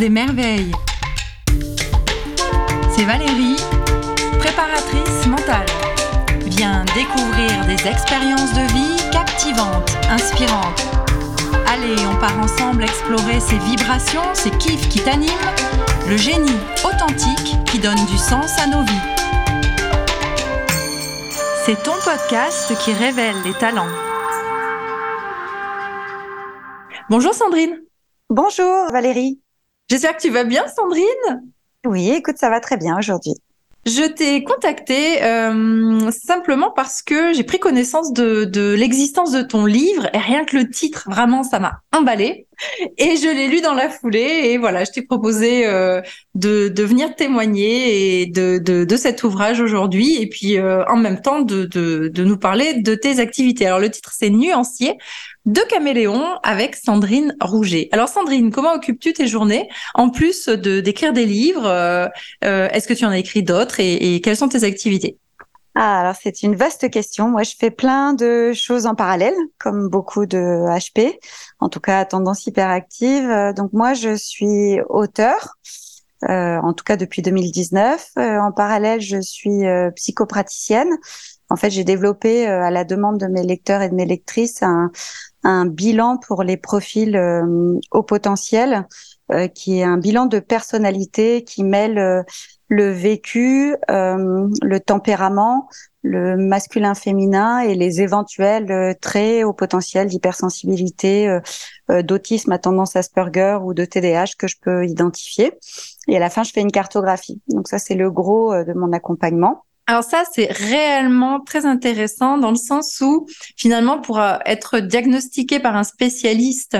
des merveilles. C'est Valérie, préparatrice mentale. Viens découvrir des expériences de vie captivantes, inspirantes. Allez, on part ensemble explorer ces vibrations, ces kiffs qui t'animent, le génie authentique qui donne du sens à nos vies. C'est ton podcast qui révèle les talents. Bonjour Sandrine. Bonjour Valérie. J'espère que tu vas bien Sandrine. Oui, écoute, ça va très bien aujourd'hui. Je t'ai contacté euh, simplement parce que j'ai pris connaissance de, de l'existence de ton livre et rien que le titre, vraiment, ça m'a emballé. Et je l'ai lu dans la foulée et voilà, je t'ai proposé euh, de, de venir témoigner et de, de, de cet ouvrage aujourd'hui et puis euh, en même temps de, de, de nous parler de tes activités. Alors le titre c'est Nuancier de Caméléon avec Sandrine Rouget. Alors Sandrine, comment occupes-tu tes journées en plus de d'écrire des livres euh, Est-ce que tu en as écrit d'autres et, quelles sont tes activités? Ah, alors c'est une vaste question. Moi, je fais plein de choses en parallèle, comme beaucoup de HP, en tout cas tendance hyperactive. Euh, donc moi, je suis auteur, euh, en tout cas depuis 2019. Euh, en parallèle, je suis euh, psychopraticienne. En fait, j'ai développé à la demande de mes lecteurs et de mes lectrices un, un bilan pour les profils au potentiel, qui est un bilan de personnalité qui mêle le vécu, euh, le tempérament, le masculin-féminin et les éventuels euh, traits au potentiel d'hypersensibilité, euh, d'autisme à tendance Asperger ou de TDAH que je peux identifier. Et à la fin, je fais une cartographie. Donc ça, c'est le gros de mon accompagnement. Alors ça, c'est réellement très intéressant dans le sens où finalement, pour euh, être diagnostiqué par un spécialiste,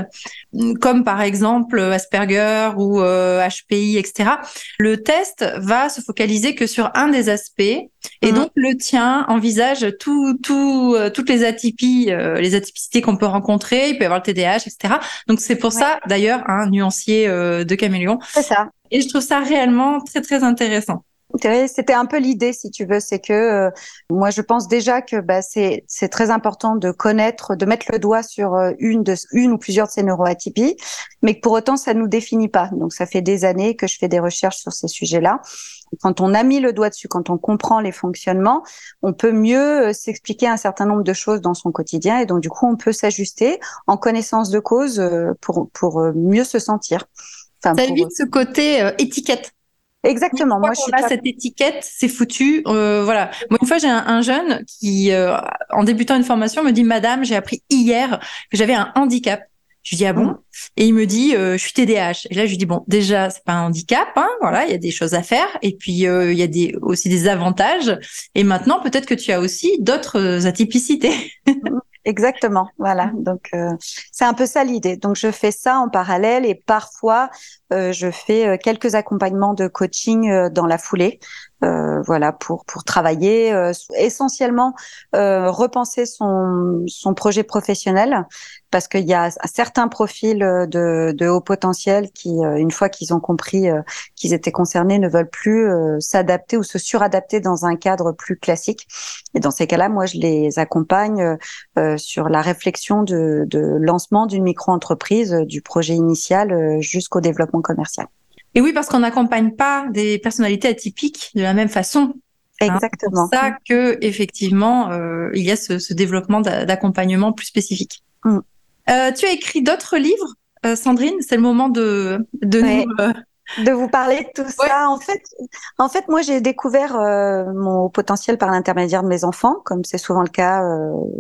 mm, comme par exemple Asperger ou HPI, euh, etc., le test va se focaliser que sur un des aspects. Et mmh. donc le tien envisage tout, tout, euh, toutes les atypies, les atypicités qu'on peut rencontrer. Il peut y avoir le TDAH, etc. Donc c'est pour ça, d'ailleurs, un nuancier de caméléon. C'est ça. Et je trouve ça réellement très, très intéressant. C'était un peu l'idée, si tu veux, c'est que euh, moi je pense déjà que bah, c'est très important de connaître, de mettre le doigt sur euh, une de une ou plusieurs de ces neuroatypies, mais que pour autant ça nous définit pas. Donc ça fait des années que je fais des recherches sur ces sujets-là. Quand on a mis le doigt dessus, quand on comprend les fonctionnements, on peut mieux euh, s'expliquer un certain nombre de choses dans son quotidien et donc du coup on peut s'ajuster en connaissance de cause pour pour mieux se sentir. Enfin, ça évite ce côté étiquette. Exactement. Moi, je suis a cette étiquette, c'est foutu. Euh, voilà. Moi, une fois, j'ai un, jeune qui, euh, en débutant une formation, me dit Madame, j'ai appris hier que j'avais un handicap. Je lui dis ah bon? Et il me dit euh, je suis TDAH. Et là je lui dis bon déjà c'est pas un handicap, hein, voilà il y a des choses à faire et puis euh, il y a des aussi des avantages. Et maintenant peut-être que tu as aussi d'autres atypicités. Exactement, voilà. Donc euh, c'est un peu ça l'idée. Donc je fais ça en parallèle et parfois euh, je fais euh, quelques accompagnements de coaching dans la foulée. Euh, voilà pour pour travailler euh, essentiellement euh, repenser son son projet professionnel parce qu'il y a certains profils de, de haut potentiel qui une fois qu'ils ont compris qu'ils étaient concernés ne veulent plus s'adapter ou se suradapter dans un cadre plus classique et dans ces cas-là moi je les accompagne sur la réflexion de, de lancement d'une micro-entreprise du projet initial jusqu'au développement commercial. Et oui, parce qu'on n'accompagne pas des personnalités atypiques de la même façon. Hein. Exactement. c'est ça que effectivement, euh, il y a ce, ce développement d'accompagnement plus spécifique. Mm. Euh, tu as écrit d'autres livres, euh, Sandrine? C'est le moment de de nous, de vous parler de tout ça. En fait, en fait, moi, j'ai découvert mon potentiel par l'intermédiaire de mes enfants, comme c'est souvent le cas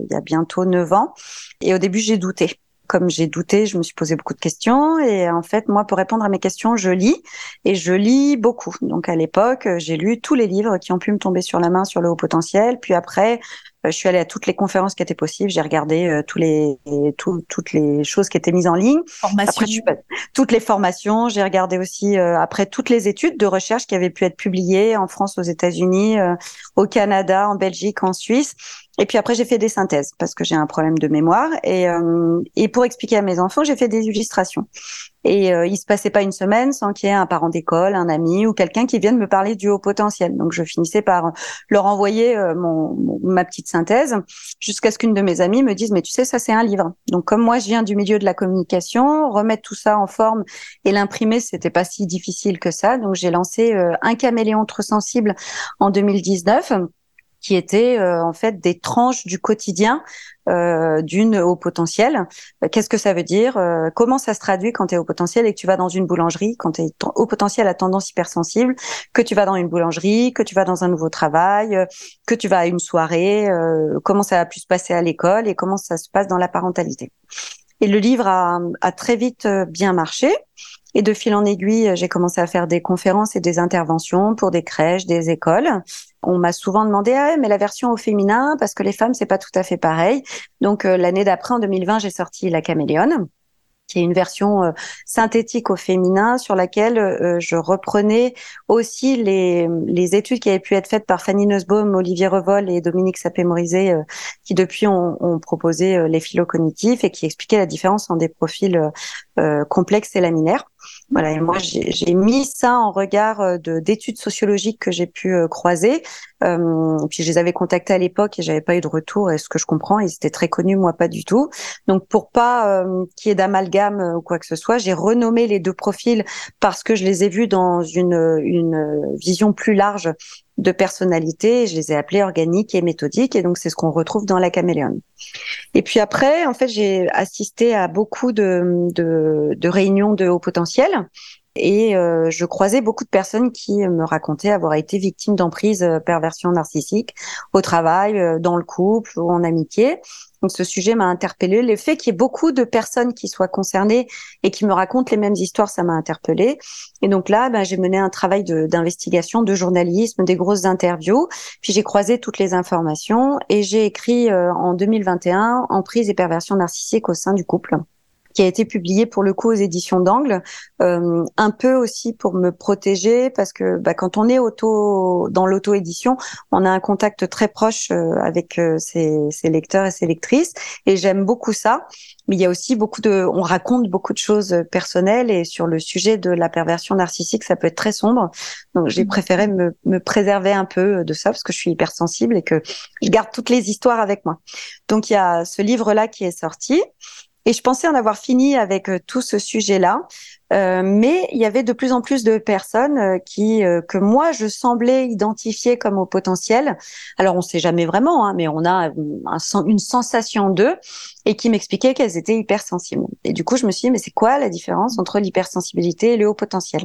il y a bientôt neuf ans. Et au début, j'ai douté comme j'ai douté, je me suis posé beaucoup de questions. Et en fait, moi, pour répondre à mes questions, je lis et je lis beaucoup. Donc, à l'époque, j'ai lu tous les livres qui ont pu me tomber sur la main sur le haut potentiel. Puis après, euh, je suis allée à toutes les conférences qui étaient possibles. J'ai regardé euh, tous les, toutes les choses qui étaient mises en ligne. Après, toutes les formations. J'ai regardé aussi euh, après toutes les études de recherche qui avaient pu être publiées en France, aux États-Unis, au Canada, en Belgique, en Suisse. Et puis après, j'ai fait des synthèses parce que j'ai un problème de mémoire. Et, et pour expliquer à mes enfants, j'ai fait des illustrations. Et euh, il se passait pas une semaine sans qu'il y ait un parent d'école, un ami ou quelqu'un qui vienne me parler du haut potentiel. Donc je finissais par leur envoyer euh, mon, ma petite synthèse jusqu'à ce qu'une de mes amies me dise mais tu sais ça c'est un livre. Donc comme moi je viens du milieu de la communication, remettre tout ça en forme et l'imprimer c'était pas si difficile que ça. Donc j'ai lancé euh, un caméléon trop sensible en 2019 qui étaient euh, en fait des tranches du quotidien euh, d'une haut potentiel. Euh, qu'est-ce que ça veut dire Comment ça se traduit quand tu es au potentiel et que tu vas dans une boulangerie, quand tu es au potentiel à tendance hypersensible, que tu vas dans une boulangerie, que tu vas dans un nouveau travail, que tu vas à une soirée, comment ça a pu se passer à l'école et comment ça se passe dans la parentalité. Et le livre a, a très vite bien marché. Et de fil en aiguille, j'ai commencé à faire des conférences et des interventions pour des crèches, des écoles. On m'a souvent demandé ah, mais la version au féminin parce que les femmes c'est pas tout à fait pareil. Donc euh, l'année d'après en 2020, j'ai sorti La Caméléone qui est une version euh, synthétique au féminin sur laquelle euh, je reprenais aussi les, les, études qui avaient pu être faites par Fanny Nussbaum, Olivier Revol et Dominique Sapé-Morizet, qui depuis ont, ont proposé les phylocognitifs et qui expliquaient la différence en des profils complexes et laminaires. Voilà, et moi j'ai mis ça en regard d'études sociologiques que j'ai pu croiser. Euh, puis je les avais contactés à l'époque et j'avais pas eu de retour. Et ce que je comprends, ils étaient très connus, moi pas du tout. Donc pour pas euh, qu'il y ait d'amalgame ou quoi que ce soit, j'ai renommé les deux profils parce que je les ai vus dans une, une vision plus large de personnalité. Je les ai appelés organiques et méthodiques. Et donc c'est ce qu'on retrouve dans la caméléone. Et puis après, en fait, j'ai assisté à beaucoup de, de, de réunions de haut potentiel. Et euh, je croisais beaucoup de personnes qui me racontaient avoir été victimes d'emprise euh, perversion narcissique au travail, euh, dans le couple ou en amitié. Donc ce sujet m'a interpellée. Le fait qu'il y ait beaucoup de personnes qui soient concernées et qui me racontent les mêmes histoires, ça m'a interpellée. Et donc là, ben, j'ai mené un travail d'investigation, de, journalisme, des grosses interviews. Puis j'ai croisé toutes les informations et j'ai écrit en 2021 Emprise et perversion narcissique au sein du couple qui a été publié pour le coup aux éditions d'Angle, euh, un peu aussi pour me protéger parce que bah, quand on est auto dans l'auto-édition, on a un contact très proche euh, avec euh, ses, ses, lecteurs et ses lectrices et j'aime beaucoup ça. Mais il y a aussi beaucoup de, on raconte beaucoup de choses personnelles et sur le sujet de la perversion narcissique, ça peut être très sombre. Donc j'ai mmh. préféré me, me préserver un peu de ça parce que je suis hypersensible et que je garde toutes les histoires avec moi. Donc il y a ce livre là qui est sorti. Et je pensais en avoir fini avec euh, tout ce sujet-là, euh, mais il y avait de plus en plus de personnes euh, qui que moi je semblais identifier comme au potentiel. Alors on sait jamais vraiment, hein, mais on a un, une sensation d'eux et qui m'expliquaient qu'elles étaient hypersensibles. Et du coup je me suis dit mais c'est quoi la différence entre l'hypersensibilité et le haut potentiel?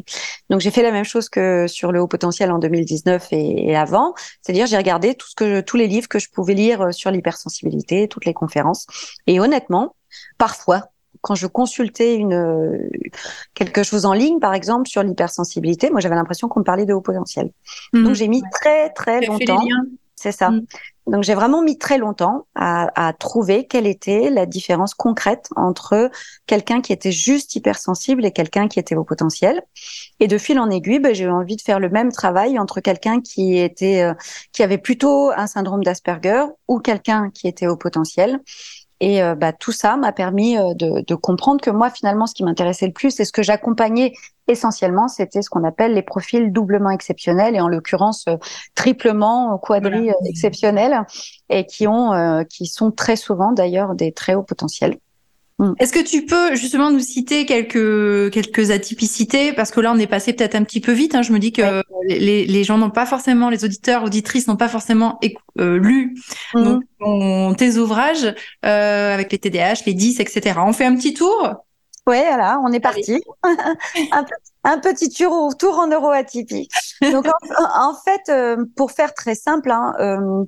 Donc j'ai fait la même chose que sur le haut potentiel en 2019 et, et avant, c'est-à-dire j'ai regardé tout ce que tous les livres que je pouvais lire sur l'hypersensibilité, toutes les conférences. Et honnêtement Parfois, quand je consultais une quelque chose en ligne, par exemple sur l'hypersensibilité, moi j'avais l'impression qu'on me parlait de haut potentiel. Mhm. Donc j'ai mis très très longtemps. C'est ça. Mhm. Donc j'ai vraiment mis très longtemps à, trouver quelle était la différence concrète entre quelqu'un qui était juste hypersensible et quelqu'un qui était au potentiel. Et de fil en aiguille, ben, j'ai eu envie de faire le même travail entre quelqu'un qui était euh, qui avait plutôt un syndrome d'Asperger ou quelqu'un qui était au potentiel. Et euh, bah, tout ça m'a permis euh, de, de, comprendre que moi, finalement, ce qui m'intéressait le plus et ce que j'accompagnais essentiellement, c'était ce qu'on appelle les profils doublement exceptionnels et en l'occurrence euh, triplement, quadri exceptionnels et qui ont, qui sont très souvent d'ailleurs des très hauts potentiels. Mm. Est-ce que tu peux justement nous citer quelques quelques atypicités? Parce que là on est passé peut-être un petit peu vite. Hein. Je me dis que les, les gens n'ont pas forcément, les auditeurs auditrices n'ont pas forcément euh, lu mm. donc, tes ouvrages euh, avec les TDAH, les 10, etc. On fait un petit tour? Ouais, voilà, on est parti. un, petit tour, tour en neuroatypique. Donc en, fait, euh, pour faire très simple, hein, euh,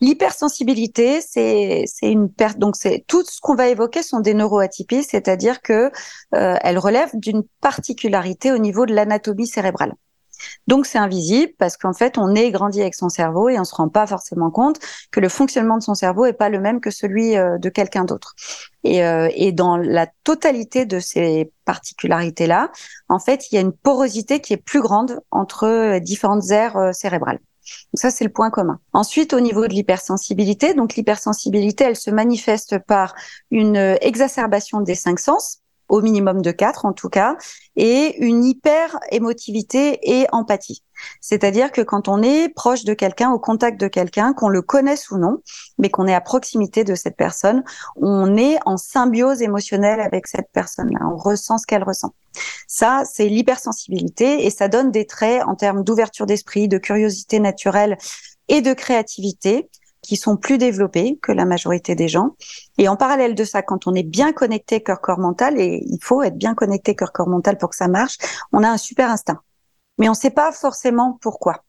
l'hypersensibilité, c'est une perte. Donc c'est tout ce qu'on va évoquer sont des neuroatypies, c'est-à-dire que euh, elles relèvent d'une particularité au niveau de l'anatomie cérébrale. Donc c'est invisible parce qu'en fait on est grandi avec son cerveau et on se rend pas forcément compte que le fonctionnement de son cerveau est pas le même que celui euh, de quelqu'un d'autre. Et, euh, et, dans la totalité de ces particularités là, en fait il y a une porosité qui est plus grande entre euh, différentes aires cérébrales. Donc ça, c'est le point commun. Ensuite, au niveau de l'hypersensibilité, donc l'hypersensibilité, elle se manifeste par une exacerbation des cinq sens, au minimum de quatre en tout cas, et une hyper émotivité et empathie. C'est-à-dire que quand on est proche de quelqu'un, au contact de quelqu'un, qu'on le connaisse ou non, mais qu'on est à proximité de cette personne, on est en symbiose émotionnelle avec cette personne-là. On ressent ce qu'elle ressent. Ça, c'est l'hypersensibilité et ça donne des traits en termes d'ouverture d'esprit, de curiosité naturelle et de créativité qui sont plus développés que la majorité des gens. Et en parallèle de ça, quand on est bien connecté cœur-corps mental, et il faut être bien connecté cœur-corps mental pour que ça marche, on a un super instinct. Mais on ne sait pas forcément pourquoi.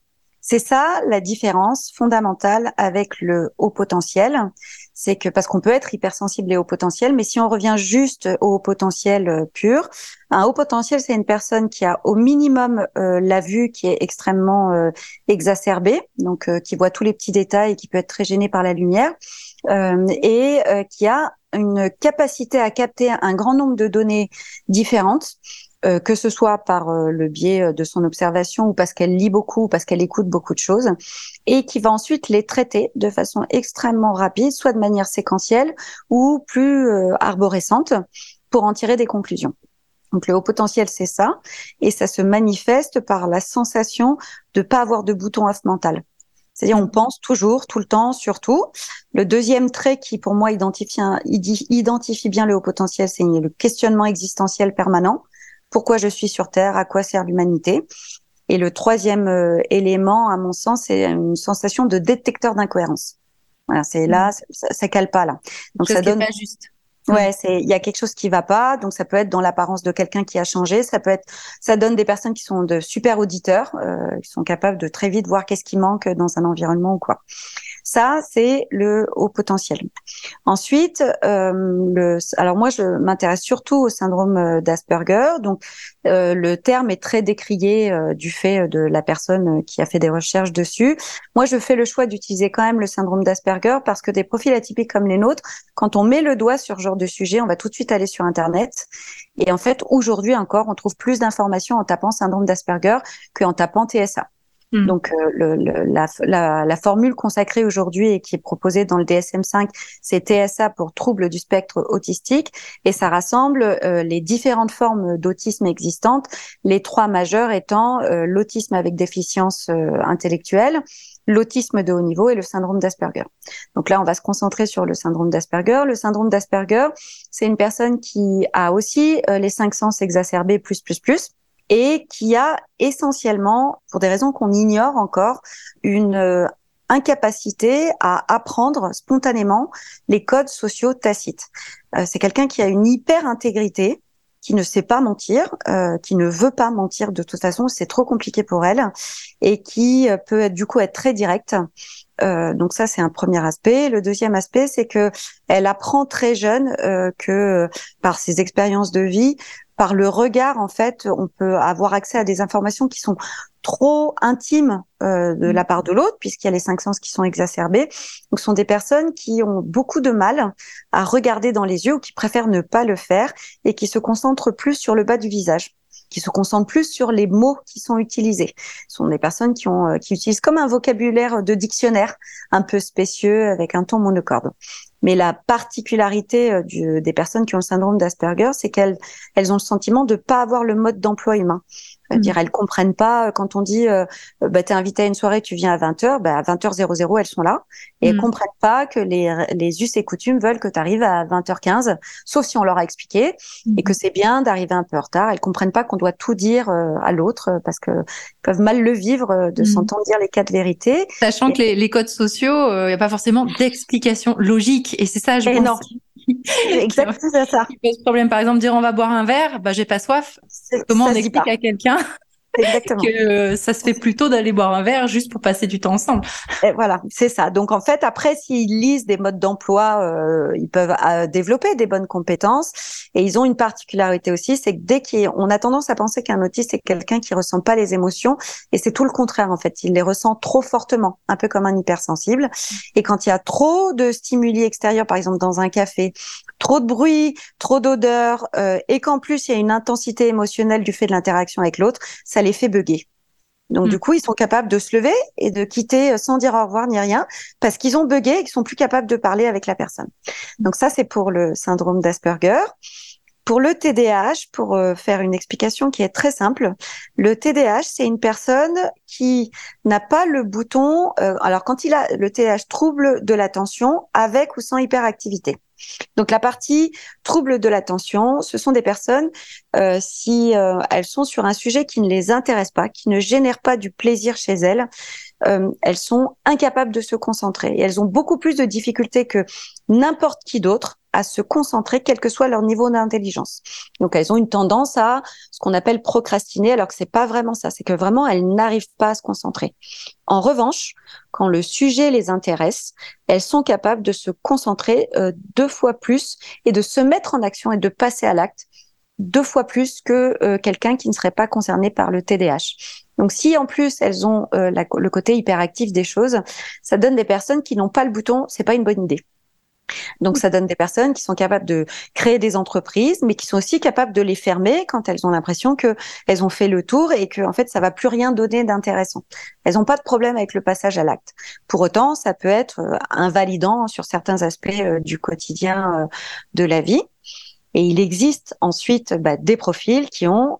C'est ça la différence fondamentale avec le haut potentiel. C'est que parce qu'on peut être hypersensible et haut potentiel, mais si on revient juste au haut potentiel euh, pur, un haut potentiel, c'est une personne qui a au minimum euh, la vue qui est extrêmement euh, exacerbée, donc qui voit tous les petits détails et qui peut être très gêné par la lumière, et qui a une capacité à capter un grand nombre de données différentes euh, que ce soit par euh, le biais euh, de son observation ou parce qu'elle lit beaucoup ou parce qu'elle écoute beaucoup de choses, et qui va ensuite les traiter de façon extrêmement rapide, soit de manière séquentielle ou plus arborescente, pour en tirer des conclusions. Donc le haut potentiel, c'est ça, et ça se manifeste par la sensation de pas avoir de bouton off mental. C'est-à-dire, on pense toujours, tout le temps, surtout. Le deuxième trait qui, pour moi, identifie, identifie bien le haut potentiel, c'est le questionnement existentiel permanent pourquoi je suis sur Terre, à quoi sert l'humanité. Et le troisième euh, élément, à mon sens, c'est une sensation de détecteur d'incohérence. Voilà, c'est là, mm. ça, ça, cale pas là. Donc ça donne. Pas juste. Ouais, c'est il y a quelque chose qui va pas, donc ça peut être dans l'apparence de quelqu'un qui a changé, ça peut être ça donne des personnes qui sont de super auditeurs, euh, qui sont capables de très vite voir qu'est-ce qui manque dans un environnement ou quoi. Ça, c'est le haut potentiel. Ensuite, euh, le, alors moi, je m'intéresse surtout au syndrome euh, d'Asperger. Donc, euh, le terme est très décrié euh, du fait de la personne qui a fait des recherches dessus. Moi, je fais le choix d'utiliser quand même le syndrome d'Asperger parce que des profils atypiques comme les nôtres, quand on met le doigt sur ce genre de sujet, on va tout de suite aller sur Internet. Et en fait, aujourd'hui encore, on trouve plus d'informations en tapant syndrome d'Asperger qu'en tapant TSA. Hmm. Donc euh, le, la, la, la, formule consacrée aujourd'hui et qui est proposée dans le DSM5, c'est TSA pour trouble du spectre autistique et ça rassemble euh, les différentes formes d'autisme existantes, les trois majeurs étant euh, l'autisme avec déficience intellectuelle, l'autisme de haut niveau et le syndrome d'Asperger. Donc là, on va se concentrer sur le syndrome d'Asperger. Le syndrome d'Asperger, c'est une personne qui a aussi les cinq sens exacerbés plus plus plus et qui a essentiellement, pour des raisons qu'on ignore encore, une euh, incapacité à apprendre spontanément les codes sociaux tacites. Euh, c'est quelqu'un qui a une hyper intégrité, qui ne sait pas mentir, euh, qui ne veut pas mentir de toute façon, c'est trop compliqué pour elle, et qui peut être, du coup être très directe. donc ça c'est un premier aspect. Le deuxième aspect c'est que elle apprend très jeune que par ses expériences de vie, par le regard, en fait, on peut avoir accès à des informations qui sont trop intimes euh, de la mm. part de l'autre, puisqu'il y a les cinq sens qui sont exacerbés. Donc, ce sont des personnes qui ont beaucoup de mal à regarder dans les yeux ou qui préfèrent ne pas le faire et qui se concentrent plus sur le bas du visage qui se concentrent plus sur les mots qui sont utilisés. Ce sont des personnes qui ont euh, qui utilisent comme un vocabulaire de dictionnaire un peu spécieux avec un ton monocorde. Mais la particularité euh, des personnes qui ont le syndrome d'Asperger, c'est qu'elles elles ont le sentiment de pas avoir le mode d'emploi humain. C'est-à-dire, mmh. elles comprennent pas euh, quand on dit, euh, bah, t'es invité à une soirée, tu viens à 20h, bah, à 20h00, elles sont là. Et elles mmh. comprennent pas que les, les us et coutumes veulent que tu arrives à 20h15, sauf si on leur a expliqué, et que mmh. c'est bien d'arriver un peu en retard. Elles comprennent pas qu'on doit tout dire à l'autre parce que peuvent mal le vivre de s'entendre dire les quatre vérités. Sachant que les, les, codes sociaux, il n'y a pas forcément d'explication logique. Et c'est ça, je pense. Non. Exactement ça. Qui pose problème. Par exemple, dire on va boire un verre, bah j'ai pas soif. Comment on explique à quelqu'un Exactement. que ça se fait plutôt d'aller boire un verre juste pour passer du temps ensemble. Et voilà, c'est ça. Donc en fait, après, s'ils lisent des modes d'emploi, euh, ils peuvent euh, développer des bonnes compétences. Et ils ont une particularité aussi, c'est que dès qu'on a tendance à penser qu'un autiste c'est quelqu'un qui ressent pas les émotions, et c'est tout le contraire en fait. Il les ressent trop fortement, un peu comme un hypersensible. Et quand il y a trop de stimuli extérieurs, par exemple dans un café, trop de bruit, trop d'odeur, euh, et qu'en plus il y a une intensité émotionnelle du fait de l'interaction avec l'autre, ça les fait bugger. Donc, mm. du coup, ils sont capables de se lever et de quitter euh, sans dire au revoir ni rien parce qu'ils ont bugué et qu'ils sont plus capables de parler avec la personne. Donc, ça, c'est pour le syndrome d'Asperger. pour le TDAH, pour euh, faire une explication qui est très simple, le TDAH, c'est une personne qui n'a pas le bouton. Euh, alors, quand il a le TDAH trouble de l'attention avec ou sans hyperactivité. Donc la partie trouble de l'attention, ce sont des personnes euh, si euh, elles sont sur un sujet qui ne les intéresse pas, qui ne génère pas du plaisir chez elles, euh, elles sont incapables de se concentrer. Et elles ont beaucoup plus de difficultés que n'importe qui d'autre à se concentrer, quel que soit leur niveau d'intelligence. Donc elles ont une tendance à ce qu'on appelle procrastiner, alors que c'est pas vraiment ça. C'est que vraiment elles n'arrivent pas à se concentrer. En revanche, quand le sujet les intéresse, elles sont capables de se concentrer euh, deux fois plus et de se mettre en action et de passer à l'acte deux fois plus que euh, quelqu'un qui ne serait pas concerné par le TDAH. Donc si en plus elles ont euh, le côté hyperactif des choses, ça donne des personnes qui n'ont pas le bouton, c'est pas une bonne idée. Donc, ça donne des personnes qui sont capables de créer des entreprises, mais qui sont aussi capables de les fermer quand elles ont l'impression que elles ont fait le tour et que, en fait, ça va plus rien donner d'intéressant. Elles n'ont pas de problème avec le passage à l'acte. Pour autant, ça peut être euh, invalidant sur certains aspects euh, du quotidien euh, de la vie. Et il existe ensuite bah, des profils qui ont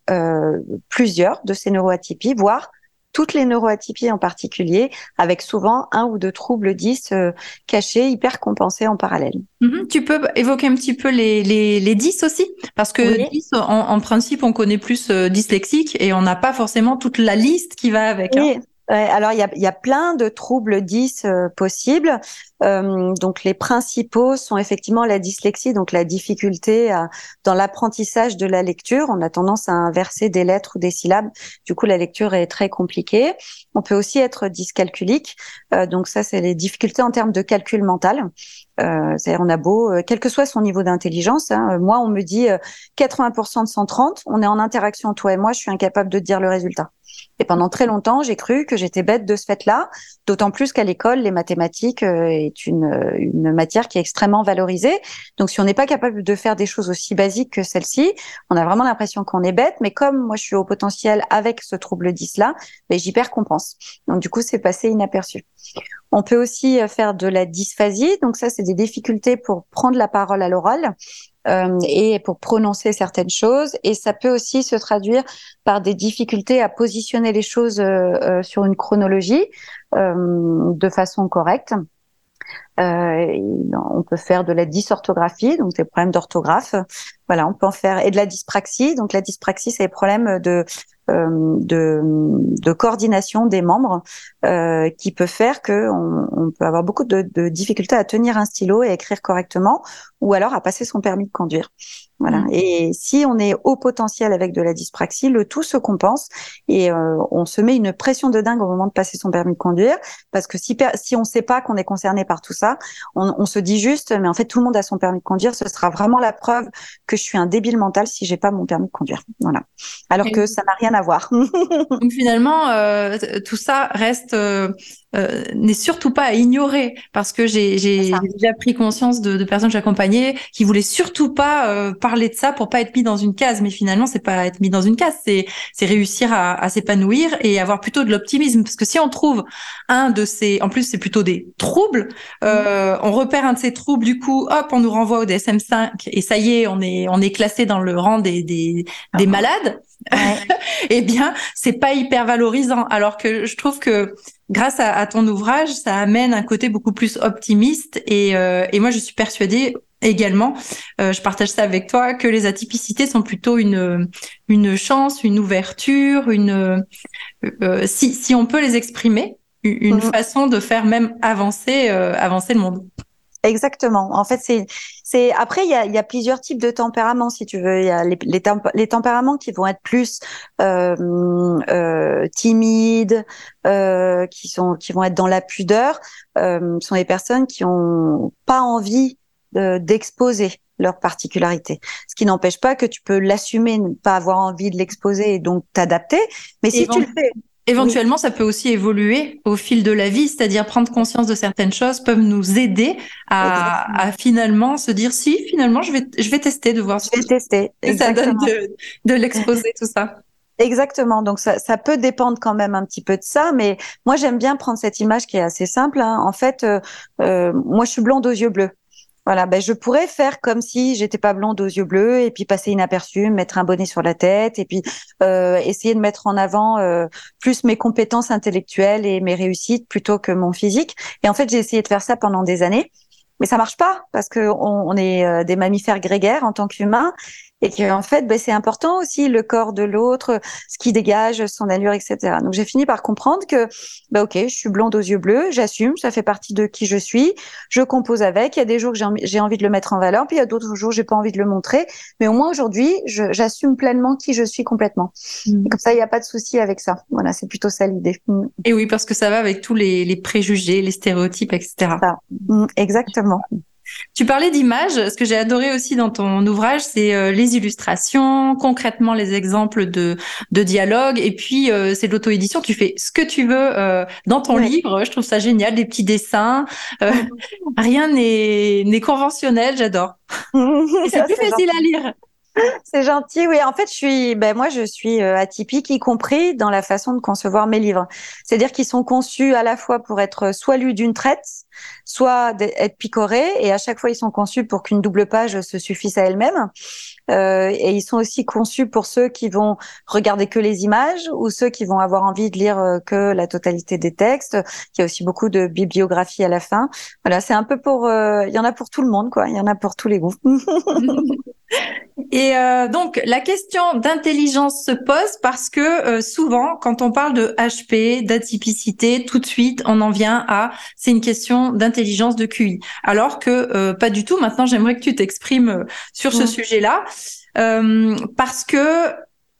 plusieurs de ces neuroatypies, voire toutes les neuroatypies en particulier, avec souvent un ou deux troubles 10 euh, cachés, hyper compensés en parallèle. Mhm. tu peux évoquer un petit peu les, les, les 10 aussi? Parce que 10, en, principe, on connaît plus euh, dyslexique et on n'a pas forcément toute la liste qui va avec. Hein. Alors il y a, y a, plein de troubles 10 euh, possibles. Euh, donc les principaux sont effectivement la dyslexie, donc la difficulté dans l'apprentissage de la lecture. On a tendance à inverser des lettres ou des syllabes. Du coup, la lecture est très compliquée. On peut aussi être dyscalculique. Euh, donc ça, c'est les difficultés en termes de calcul mental. Euh, c'est-à-dire on a beau, euh, quel que soit son niveau d'intelligence, hein, moi on me dit 80% de 130, on est en interaction toi et moi, je suis incapable de dire le résultat. Et pendant très longtemps, j'ai cru que j'étais bête de ce fait-là, d'autant plus qu'à l'école, les mathématiques est une, une matière qui est extrêmement valorisée. Donc, si on n'est pas capable de faire des choses aussi basiques que celle-ci, on a vraiment l'impression qu'on est bête. Mais comme moi, je suis au potentiel avec ce trouble 10 là, ben, j'hyper compense. Donc, du coup, c'est passé inaperçu. On peut aussi faire de la dysphasie. Donc, ça, c'est des difficultés pour prendre la parole à l'oral. Euh, et pour prononcer certaines choses. Et ça peut aussi se traduire par des difficultés à positionner les choses euh, euh, sur une chronologie de façon correcte. Euh, on peut faire de la dysorthographie, donc des problèmes d'orthographe. Voilà, on peut en faire et de la dyspraxie. Donc la dyspraxie, c'est les problèmes de euh, de, de, coordination des membres euh, qui peut faire que on, on peut avoir beaucoup de, de, difficultés à tenir un stylo et écrire correctement, ou alors à passer son permis de conduire. Voilà. Mm. Et si on est au potentiel avec de la dyspraxie, le tout se compense et euh, on se met une pression de dingue au moment de passer son permis de conduire, parce que si si on ne sait pas qu'on est concerné par tout ça, on, on, se dit juste, mais en fait tout le monde a son permis de conduire, ce sera vraiment la preuve que je suis un débile mental si j'ai pas mon permis de conduire. Voilà. Alors que ça n'a rien à Donc finalement, euh, tout ça reste euh, n'est surtout pas à ignorer parce que j'ai déjà pris conscience de, de personnes que j'accompagnais qui voulaient surtout pas euh, parler de ça pour pas être mis dans une case. Mais finalement c'est pas être mis dans une case c'est c'est réussir à, à s'épanouir et avoir plutôt de l'optimisme. Parce que si on trouve un de ces en plus c'est plutôt des troubles euh, on repère un de ces troubles du coup hop on nous renvoie au DSM-5 et ça y est on est on est classé dans le rang des des, des ah. malades. Eh bien, c'est pas hyper valorisant. Alors que je trouve que grâce à, ton ouvrage, ça amène un côté beaucoup plus optimiste. Et, euh, et moi, je suis persuadée également, euh, je partage ça avec toi, que les atypicités sont plutôt une une chance, une ouverture, une euh, si si on peut les exprimer, une mhm. façon de faire même avancer avancer le monde. Exactement. En fait, c'est c'est après il y a, y a, plusieurs types de tempéraments si tu veux. Il y a les, les, les, tempéraments qui vont être plus euh, euh, timides, euh, qui sont qui vont être dans la pudeur. Euh, sont les personnes qui ont pas envie d'exposer leur particularité. Ce qui n'empêche pas que tu peux l'assumer, ne pas avoir envie de l'exposer et donc t'adapter. Mais si tu le fais Éventuellement, ça peut aussi évoluer au fil de la vie, c'est-à-dire prendre conscience de certaines choses peuvent nous aider à, à, finalement se dire si finalement je vais je vais tester de voir ce que tester. ça donne de, de l'exposer tout ça. Exactement. Donc ça, ça peut dépendre quand même un petit peu de ça, mais moi j'aime bien prendre cette image qui est assez simple. Hein. En fait, euh, euh, moi je suis blonde aux yeux bleus. Voilà, ben je pourrais faire comme si j'étais pas blonde aux yeux bleus et puis passer inaperçue, mettre un bonnet sur la tête et puis euh, essayer de mettre en avant euh, plus mes compétences intellectuelles et mes réussites plutôt que mon physique. Et en fait, j'ai essayé de faire ça pendant des années, mais ça marche pas parce que on, on est euh, des mammifères grégaires en tant qu'humains et que en fait ben, c'est important aussi le corps de l'autre ce qui dégage son allure etc donc j'ai fini par comprendre que ben, ok je suis blonde aux yeux bleus j'assume ça fait partie de qui je suis je compose avec il y a des jours que j'ai envie de le mettre en valeur puis il y a d'autres jours j'ai pas envie de le montrer. Mais au moins aujourd'hui j'assume pleinement qui je suis complètement. Mmh. comme ça il n'y a pas de souci avec ça. Voilà c'est plutôt ça l'idée. Mmh. et oui parce que ça va avec tous les, les préjugés les stéréotypes etc mmh, exactement tu parlais d'images. Ce que j'ai adoré aussi dans ton ouvrage, c'est euh, les illustrations, concrètement les exemples de, de dialogue, et puis euh, c'est de l'auto-édition. Tu fais ce que tu veux euh, dans ton livre. Je trouve ça génial, des petits dessins. rien n'est conventionnel. J'adore. c'est plus facile à lire. C'est gentil, oui. En fait, je suis, ben moi, je suis euh, atypique, y compris dans la façon de concevoir mes livres. C'est-à-dire qu'ils sont conçus à la fois pour être soit lus d'une traite, soit être picorés, et à chaque fois, ils sont conçus pour qu'une double page se suffise à elle-même. Euh, et ils sont aussi conçus pour ceux qui vont regarder que les images ou ceux qui vont avoir envie de lire euh, que la totalité des textes. Il y a aussi beaucoup de bibliographie à la fin. Voilà, c'est un peu pour, il y en a pour tout le monde, quoi. Il y en a pour tous les goûts. Et euh, donc la question d'intelligence se pose parce que euh, souvent quand on parle de HP, d'atypicité, tout de suite on en vient à c'est une question d'intelligence de QI. Alors que euh, pas du tout. Maintenant j'aimerais que tu t'exprimes sur ce sujet-là parce que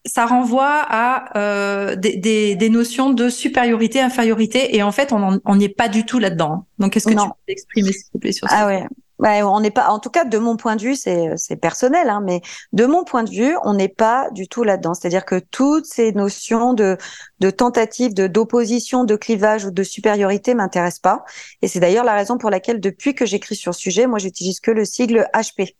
ça renvoie à des, des, des, notions de supériorité, infériorité, et en fait, on n'y est pas du tout là-dedans. Donc, est-ce que tu peux t'exprimer, s'il te plaît, sur ça Ah ouais, Ouais, on n'est pas, en tout cas, de mon point de vue, c'est, personnel, hein, mais de mon point de vue, on n'est pas du tout là-dedans. C'est-à-dire que toutes ces notions de, de tentative, de, d'opposition, de clivage ou de supériorité m'intéressent pas. Et c'est d'ailleurs la raison pour laquelle, depuis que j'écris sur ce sujet, moi, j'utilise que le sigle HP.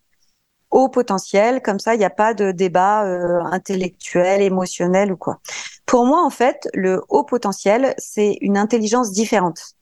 Haut potentiel, comme ça, il n'y a pas de débat euh, intellectuel, émotionnel ou quoi. Pour moi, en fait, le haut potentiel, c'est une intelligence différente.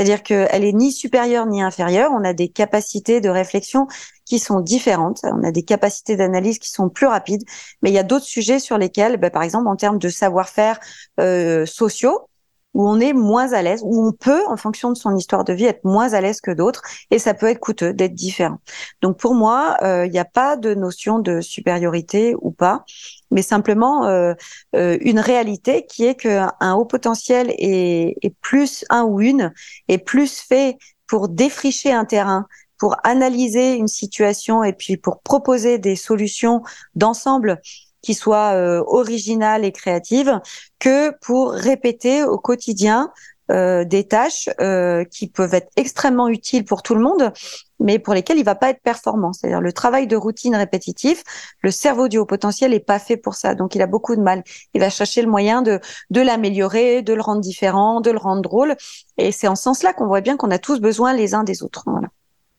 C'est-à-dire qu'elle est ni supérieure ni inférieure. On a des capacités de réflexion qui sont différentes. On a des capacités d'analyse qui sont plus rapides. Mais il y a d'autres sujets sur lesquels, bah, par exemple, en termes de savoir-faire euh, sociaux, où on est moins à l'aise, où on peut, en fonction de son histoire de vie, être moins à l'aise que d'autres, et ça peut être coûteux d'être différent. Donc pour moi, euh, il n'y a pas de notion de supériorité ou pas, mais simplement euh, euh, une réalité qui est qu'un haut potentiel est, est plus un ou une est plus fait pour défricher un terrain, pour analyser une situation et puis pour proposer des solutions d'ensemble qui soit euh, originale et créative que pour répéter au quotidien euh, des tâches euh, qui peuvent être extrêmement utiles pour tout le monde, mais pour lesquelles il va pas être performant. C'est-à-dire le travail de routine répétitif, le cerveau du haut potentiel est pas fait pour ça, donc il a beaucoup de mal. Il va chercher le moyen de de l'améliorer, de le rendre différent, de le rendre drôle, et c'est en ce sens-là qu'on voit bien qu'on a tous besoin les uns des autres. Voilà.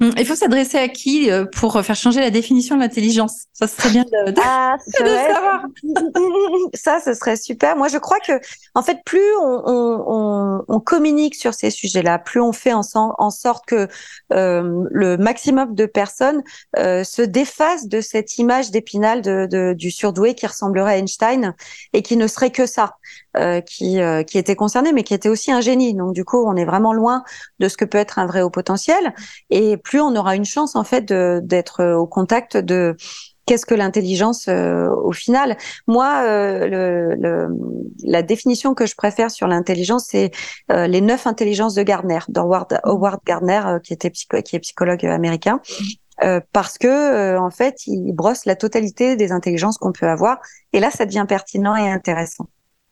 Hum, il faut s'adresser à qui euh, pour faire changer la définition de l'intelligence? Ça serait bien de, ah, savoir. Ça, ce serait super. Moi, je crois que, en fait, plus on, on, on communique sur ces sujets-là, plus on fait en, en sorte que euh, le maximum de personnes euh, se défassent de cette image d'épinal de, de, du surdoué qui ressemblerait à Einstein et qui ne serait que ça, euh, qui, euh, qui était concerné, mais qui était aussi un génie. Donc, du coup, on est vraiment loin de ce que peut être un vrai haut potentiel. Et plus on aura une chance en fait d'être au contact de qu'est-ce que l'intelligence euh, au final Moi, euh, le, la définition que je préfère sur l'intelligence, c'est euh, les neuf intelligences de Gardner, d'Howard Howard Gardner, qui était qui est psychologue américain. parce que en fait, il brosse la totalité des intelligences qu'on peut avoir, et là, ça devient pertinent et intéressant.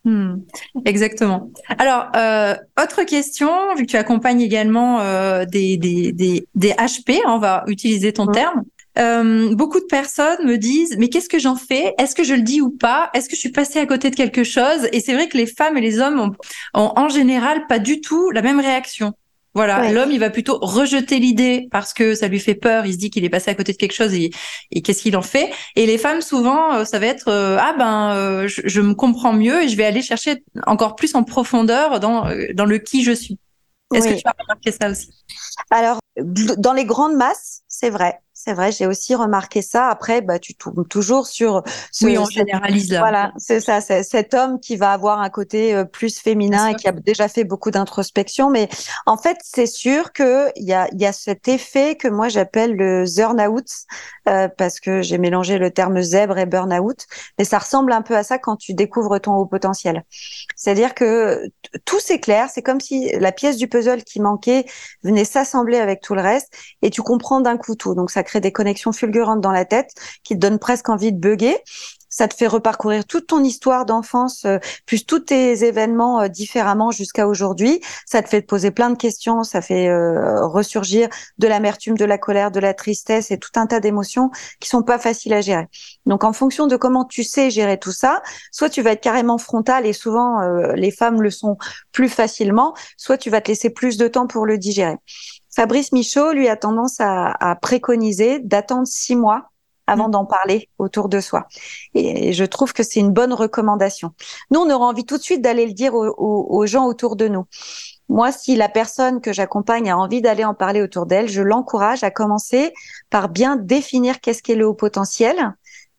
Hmm, exactement. Alors, euh, autre question, vu que tu accompagnes également euh, des, des, des, des, HP, on va utiliser ton terme. Euh, beaucoup de personnes me disent mais qu'est-ce que j'en fais? Est-ce que je le dis ou pas? Est-ce que je suis passée à côté de quelque chose? Et c'est vrai que les femmes et les hommes ont, ont en général pas du tout la même réaction. Voilà, l'homme, il va plutôt rejeter l'idée parce que ça lui fait peur. Il se dit qu'il est passé à côté de quelque chose et, et qu'est-ce qu'il en fait? Et les femmes, souvent, euh, ça va être euh, ah ben, euh, je, me comprends mieux et je vais aller chercher encore plus en profondeur dans dans le qui je suis. Est-ce que tu as remarqué ça aussi? Alors, dans les grandes masses, c'est vrai. C'est vrai, j'ai aussi remarqué ça. Après, bah, tu tournes toujours sur. Ce, oui, on généralise là. Voilà, c'est ça. C'est cet homme qui va avoir un côté euh, plus féminin et qui a déjà fait beaucoup d'introspection. Mais en fait, c'est sûr que il y a, y a cet effet que moi j'appelle le burn-out euh, parce que j'ai mélangé le terme zèbre et burn-out. Mais ça ressemble un peu à ça quand tu découvres ton haut potentiel. C'est-à-dire que tout s'éclaire. C'est comme si la pièce du puzzle qui manquait venait s'assembler avec tout le reste et tu comprends d'un coup tout. Donc ça crée des connexions fulgurantes dans la tête qui te donnent presque envie de bugger ça te fait reparcourir toute ton histoire d'enfance, euh, plus tous tes événements euh, différemment jusqu'à aujourd'hui. Ça te fait te poser plein de questions, ça fait euh, ressurgir de l'amertume, de la colère, de la tristesse et tout un tas d'émotions qui sont pas faciles à gérer. Donc, en fonction de comment tu sais gérer tout ça, soit tu vas être carrément frontal et souvent les femmes le sont plus facilement, soit tu vas te laisser plus de temps pour le digérer. Fabrice Michaud, lui, a tendance à, à préconiser d'attendre six mois avant mm. d'en parler autour de soi. Et je trouve que c'est une bonne recommandation. Nous, on aura envie tout de suite d'aller le dire aux, gens autour de nous. Moi, si la personne que j'accompagne a envie d'aller en parler autour d'elle, je l'encourage à commencer par bien définir qu'est-ce qu'est le haut potentiel,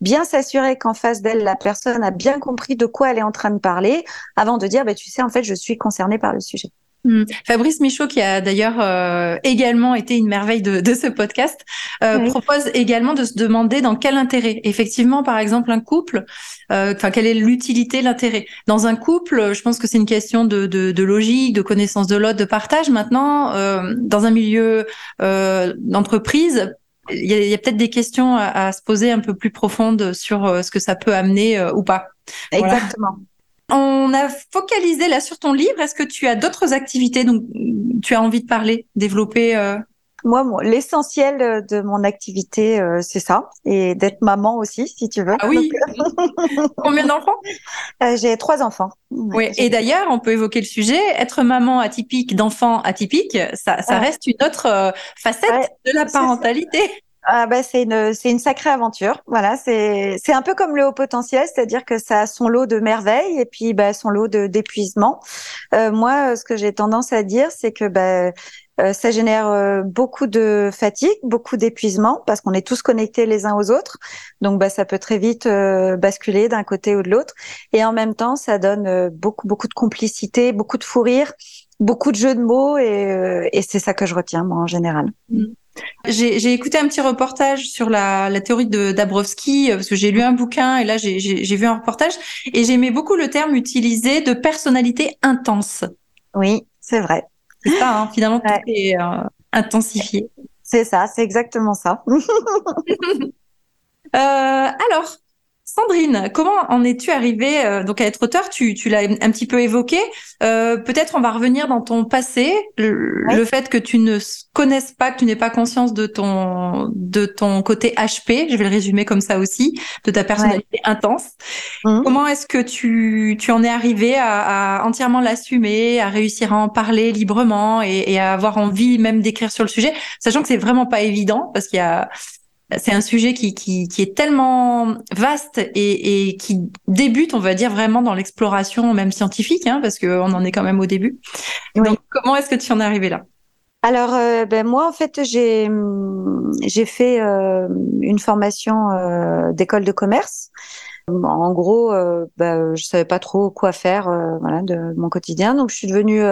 bien s'assurer qu'en face d'elle, la personne a bien compris de quoi elle est en train de parler, avant de dire, bah, tu sais, en fait, je suis concernée par le sujet. Hmm. Fabrice Michaud, qui a d'ailleurs euh, également été une merveille de, de ce podcast, euh, propose également de se demander dans quel intérêt. Effectivement, par exemple, un couple, euh, enfin, quelle est l'utilité, l'intérêt? Dans un couple, je pense que c'est une question de, de, de, logique, de connaissance de l'autre, de partage. Maintenant, dans un milieu d'entreprise, il y a, a peut-être des questions à, à, se poser un peu plus profondes sur ce que ça peut amener ou pas. Exactement. On a focalisé là sur ton livre. Est-ce que tu as d'autres activités dont tu as envie de parler, développer euh? Moi, l'essentiel de mon activité, euh, c'est ça, et d'être maman aussi, si tu veux. Ah oui. Combien d'enfants? Euh, J'ai trois enfants. Oui. Et d'ailleurs, on peut évoquer le sujet. Être maman atypique d'enfants atypiques, ça, ça reste une autre facette de la parentalité. Ah bah c'est une c'est une sacrée aventure. Voilà, c'est c'est un peu comme le haut potentiel, c'est-à-dire que ça a son lot de merveilles et puis bah son lot de d'épuisement. Euh, moi, ce que j'ai tendance à dire, c'est que bah euh, ça génère euh, beaucoup de fatigue, beaucoup d'épuisement parce qu'on est tous connectés les uns aux autres. Donc bah ça peut très vite basculer d'un côté ou de l'autre et en même temps, ça donne beaucoup beaucoup de complicité, beaucoup de fou rire, beaucoup de jeux de mots et, et c'est ça que je retiens moi en général. Mmh. J'ai écouté un petit reportage sur la, la théorie de Dabrowski, euh, parce que j'ai lu un bouquin et là j'ai vu un reportage, et j'aimais beaucoup le terme utilisé de personnalité intense. Oui, c'est vrai. C'est ça, hein, finalement, tout est euh, intensifié. C'est ça, c'est exactement ça. euh, alors, Sandrine, comment en es-tu arrivée euh, donc à être auteur Tu, tu l'as un petit peu évoqué. Euh, peut-être on va revenir dans ton passé, le, fait que tu ne connaisses pas, que tu n'aies pas conscience de ton de ton côté HP. Je vais le résumer comme ça aussi, de ta personnalité intense. Mmh. Comment est-ce que tu tu en es arrivé à, à entièrement l'assumer, à réussir à en parler librement et, et à avoir envie même d'écrire sur le sujet, sachant que c'est vraiment pas évident parce qu'il y a c'est un sujet qui, qui, qui, est tellement vaste et, et, qui débute, on va dire, vraiment dans l'exploration, même scientifique, hein, parce qu'on en est quand même au début. Donc, comment est-ce que tu en es arrivé là? Alors, euh, ben moi, en fait, j'ai j'ai fait euh, une formation euh, d'école de commerce. En gros, ben, je savais pas trop quoi faire, voilà, de mon quotidien. Donc, je suis devenue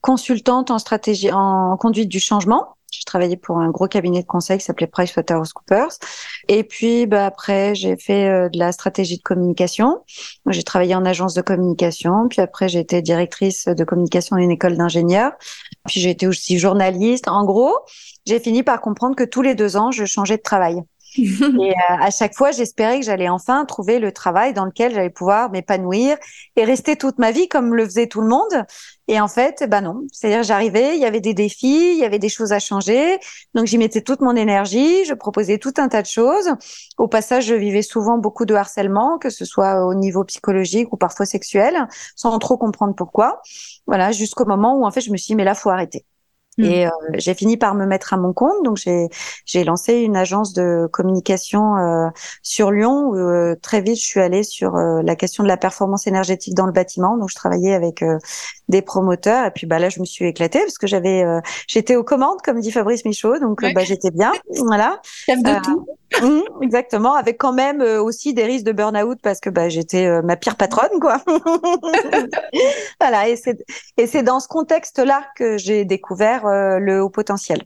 consultante en stratégie, en conduite du changement. J'ai travaillé pour un gros cabinet de conseil qui s'appelait PricewaterhouseCoopers. Et puis, bah, après, j'ai fait euh, de la stratégie de communication. J'ai travaillé en agence de communication. Puis après, j'ai été directrice de communication dans une école d'ingénieurs. Puis j'ai été aussi journaliste. En gros, j'ai fini par comprendre que tous les deux ans, je changeais de travail. et euh, à chaque fois, j'espérais que j'allais enfin trouver le travail dans lequel j'allais pouvoir m'épanouir et rester toute ma vie comme le faisait tout le monde. Et en fait, ben non. C'est-à-dire, j'arrivais, il y avait des défis, il y avait des choses à changer. Donc, j'y mettais toute mon énergie, je proposais tout un tas de choses. Au passage, je vivais souvent beaucoup de harcèlement, que ce soit au niveau psychologique ou parfois sexuel, sans trop comprendre pourquoi. Voilà, jusqu'au moment où, en fait, je me suis dit, mais là, faut arrêter. Hmm. Et euh, j'ai fini par me mettre à mon compte, donc j'ai j'ai lancé une agence de communication euh, sur Lyon. Où, euh, très vite, je suis allée sur la question de la performance énergétique dans le bâtiment. Donc, je travaillais avec des promoteurs. Et puis, bah là, je me suis éclatée parce que j'avais j'étais aux commandes, comme dit Fabrice Michaud. Donc, bah, j'étais bien. Voilà. Chef de tout. Mmh, exactement, avec quand même aussi des risques de burn-out parce que bah, j'étais ma pire patronne, quoi. voilà. Et c'est et c'est dans ce contexte-là que j'ai découvert euh, le haut potentiel.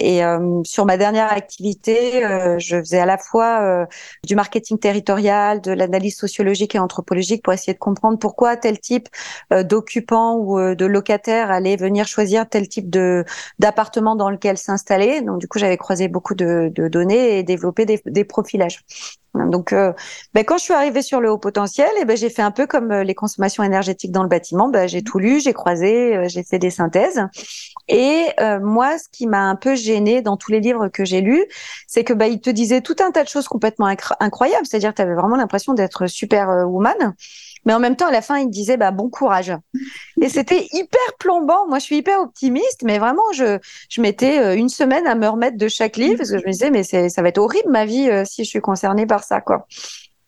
Et euh, sur ma dernière activité, euh, je faisais à la fois du marketing territorial, de l'analyse sociologique et anthropologique pour essayer de comprendre pourquoi tel type d'occupant ou de locataire allait venir choisir tel type de d'appartement dans lequel s'installer. Donc du coup, j'avais croisé beaucoup de, données et développé des profilages. Donc, euh, ben, quand je suis arrivée sur le haut potentiel, et eh ben, j'ai fait un peu comme euh, les consommations énergétiques dans le bâtiment. Ben, j'ai tout lu, j'ai croisé, euh, j'ai fait des synthèses. Et moi, ce qui m'a un peu gênée dans tous les livres que j'ai lus, c'est que ben, il te disait tout un tas de choses complètement incroyables. C'est-à-dire, tu avais vraiment l'impression d'être super woman. Mais en même temps, à la fin, il disait bah, bon courage. Et c'était hyper plombant. Moi, je suis hyper optimiste, mais vraiment, je, je mettais euh, une semaine à me remettre de chaque livre parce que je me disais, mais ça va être horrible ma vie euh, si je suis concernée par ça. quoi.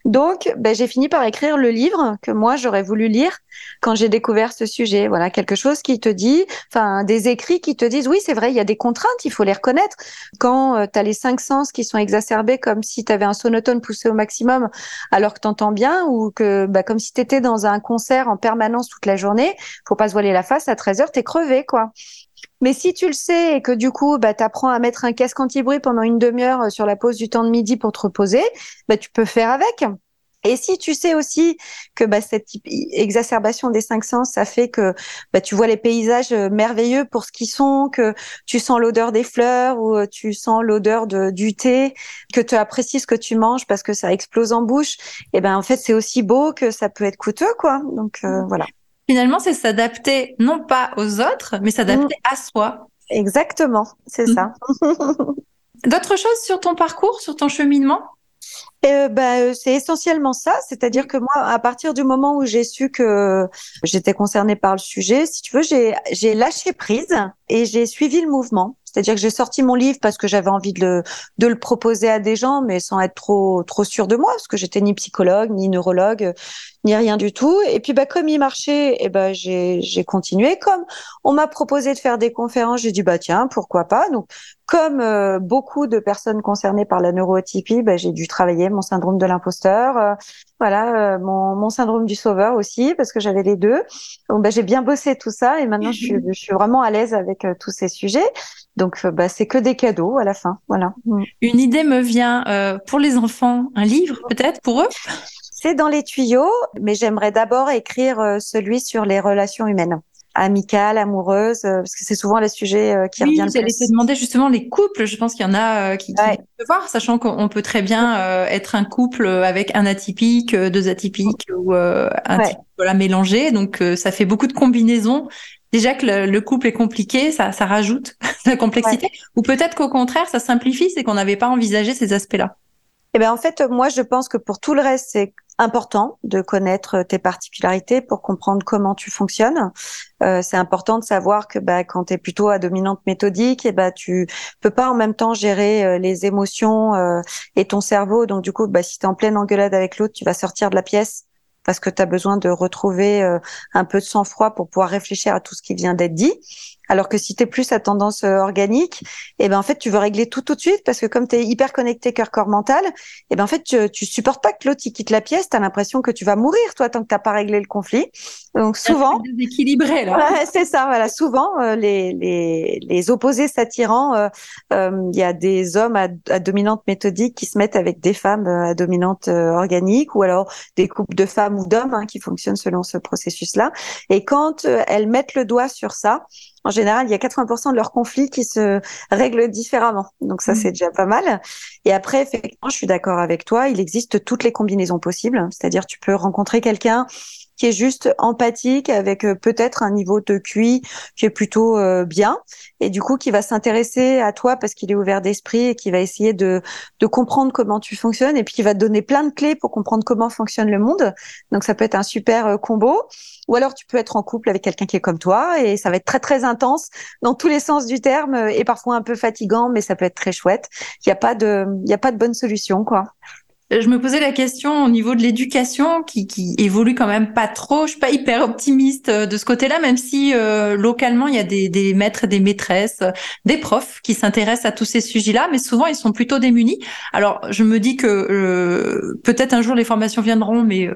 Donc, ben, j'ai fini par écrire le livre que moi j'aurais voulu lire quand j'ai découvert ce sujet. Voilà, quelque chose qui te dit, enfin, des écrits qui te disent, oui, c'est vrai, il y a des contraintes, il faut les reconnaître. Quand euh, tu as les cinq sens qui sont exacerbés comme si tu avais un sonotone poussé au maximum alors que tu entends bien, ou que ben, comme si tu étais dans un concert en permanence toute la journée, faut pas se voiler la face, à 13 heures, tu es crevé, quoi. Mais si tu le sais et que du coup, bah, tu apprends à mettre un casque anti-bruit pendant une demi-heure euh, sur la pause du temps de midi pour te reposer, bah, tu peux faire avec. Et si tu sais aussi que bah, cette exacerbation des cinq sens, ça fait que bah, tu vois les paysages euh, merveilleux pour ce qu'ils sont, que tu sens l'odeur des fleurs ou euh, tu sens l'odeur du thé, que tu apprécies ce que tu manges parce que ça explose en bouche, et ben en fait c'est aussi beau que ça peut être coûteux quoi. Donc mmh. voilà. Finalement, c'est s'adapter non pas aux autres, mais s'adapter mmh. à soi. Exactement, c'est mmh. ça. D'autres choses sur ton parcours, sur ton cheminement? Euh, bah, c'est essentiellement ça, c'est-à-dire que moi, à partir du moment où j'ai su que j'étais concernée par le sujet, si tu veux, j'ai lâché prise et j'ai suivi le mouvement. C'est-à-dire que j'ai sorti mon livre parce que j'avais envie de le, de le proposer à des gens, mais sans être trop trop sûre de moi, parce que j'étais ni psychologue, ni neurologue, ni rien du tout. Et puis bah comme il marchait, et ben j'ai j'ai continué. Comme on m'a proposé de faire des conférences, j'ai dit bah tiens pourquoi pas. Donc comme euh, beaucoup de personnes concernées par la neuroatypie, bah, j'ai dû travailler mon syndrome de l'imposteur, euh, voilà, euh, mon, mon, syndrome du sauveur aussi, parce que j'avais les deux. Donc bah, j'ai bien bossé tout ça et maintenant je suis, je suis vraiment à l'aise avec tous ces sujets. Donc, bah, c'est que des cadeaux à la fin. Voilà. Mm. Une idée me vient euh, pour les enfants, un livre peut-être pour eux? C'est dans les tuyaux, mais j'aimerais d'abord écrire euh, celui sur les relations humaines amicales, amoureuses, euh, parce que c'est souvent les sujets qui oui, reviennent. J'allais te demander justement les couples. Je pense qu'il y en a qui, qui peuvent voir, sachant qu'on peut très bien être un couple avec un atypique, deux atypiques ou un type voilà mélangé. Donc ça fait beaucoup de combinaisons déjà que le, couple est compliqué, ça, ça rajoute la complexité. Ou peut-être qu'au contraire, ça simplifie, c'est qu'on n'avait pas envisagé ces aspects-là. Eh ben en fait, moi, je pense que pour tout le reste, c'est important de connaître tes particularités pour comprendre comment tu fonctionnes. Euh, c'est important de savoir que bah, quand tu es plutôt à dominante méthodique, et eh bah, tu peux pas en même temps gérer euh, les émotions euh, et ton cerveau. Donc du coup, bah, si tu es en pleine engueulade avec l'autre, tu vas sortir de la pièce parce que tu as besoin de retrouver euh, un peu de sang-froid pour pouvoir réfléchir à tout ce qui vient d'être dit. Alors que si tu es plus à tendance euh, organique, et eh ben en fait tu veux régler tout tout de suite parce que comme tu es hyper connecté cœur corps mental, et eh ben en fait tu, tu supportes pas que l'autre quitte la pièce, tu as l'impression que tu vas mourir toi tant que t'as pas réglé le conflit. Donc souvent déséquilibré là. c'est ça voilà, souvent euh, les, les, les opposés s'attirant, il y a des hommes à, à, dominante méthodique qui se mettent avec des femmes à dominante organique ou alors des couples de femmes ou d'hommes hein, qui fonctionnent selon ce processus-là. Et quand euh, elles mettent le doigt sur ça, en général, il y a 80% de leurs conflits qui se règlent différemment. Donc ça, mmh. c'est déjà pas mal. Et après, effectivement, je suis d'accord avec toi, il existe toutes les combinaisons possibles. C'est-à-dire, tu peux rencontrer quelqu'un qui est juste empathique avec euh, peut-être un niveau de QI qui est plutôt euh, bien et du coup qui va s'intéresser à toi parce qu'il est ouvert d'esprit et qui va essayer de, de comprendre comment tu fonctionnes et puis qui va te donner plein de clés pour comprendre comment fonctionne le monde. Donc ça peut être un super euh, combo. Ou alors tu peux être en couple avec quelqu'un qui est comme toi et ça va être très très intense dans tous les sens du terme et parfois un peu fatigant, mais ça peut être très chouette. Il n'y a pas de, il y a pas de bonne solution quoi je me posais la question au niveau de l'éducation qui, qui évolue quand même pas trop. Je suis pas hyper optimiste euh, de ce côté-là, même si euh, localement il y a des, des maîtres et des maîtresses, euh, des profs qui s'intéressent à tous ces sujets-là, mais souvent ils sont plutôt démunis. Alors je me dis que peut-être un jour les formations viendront, mais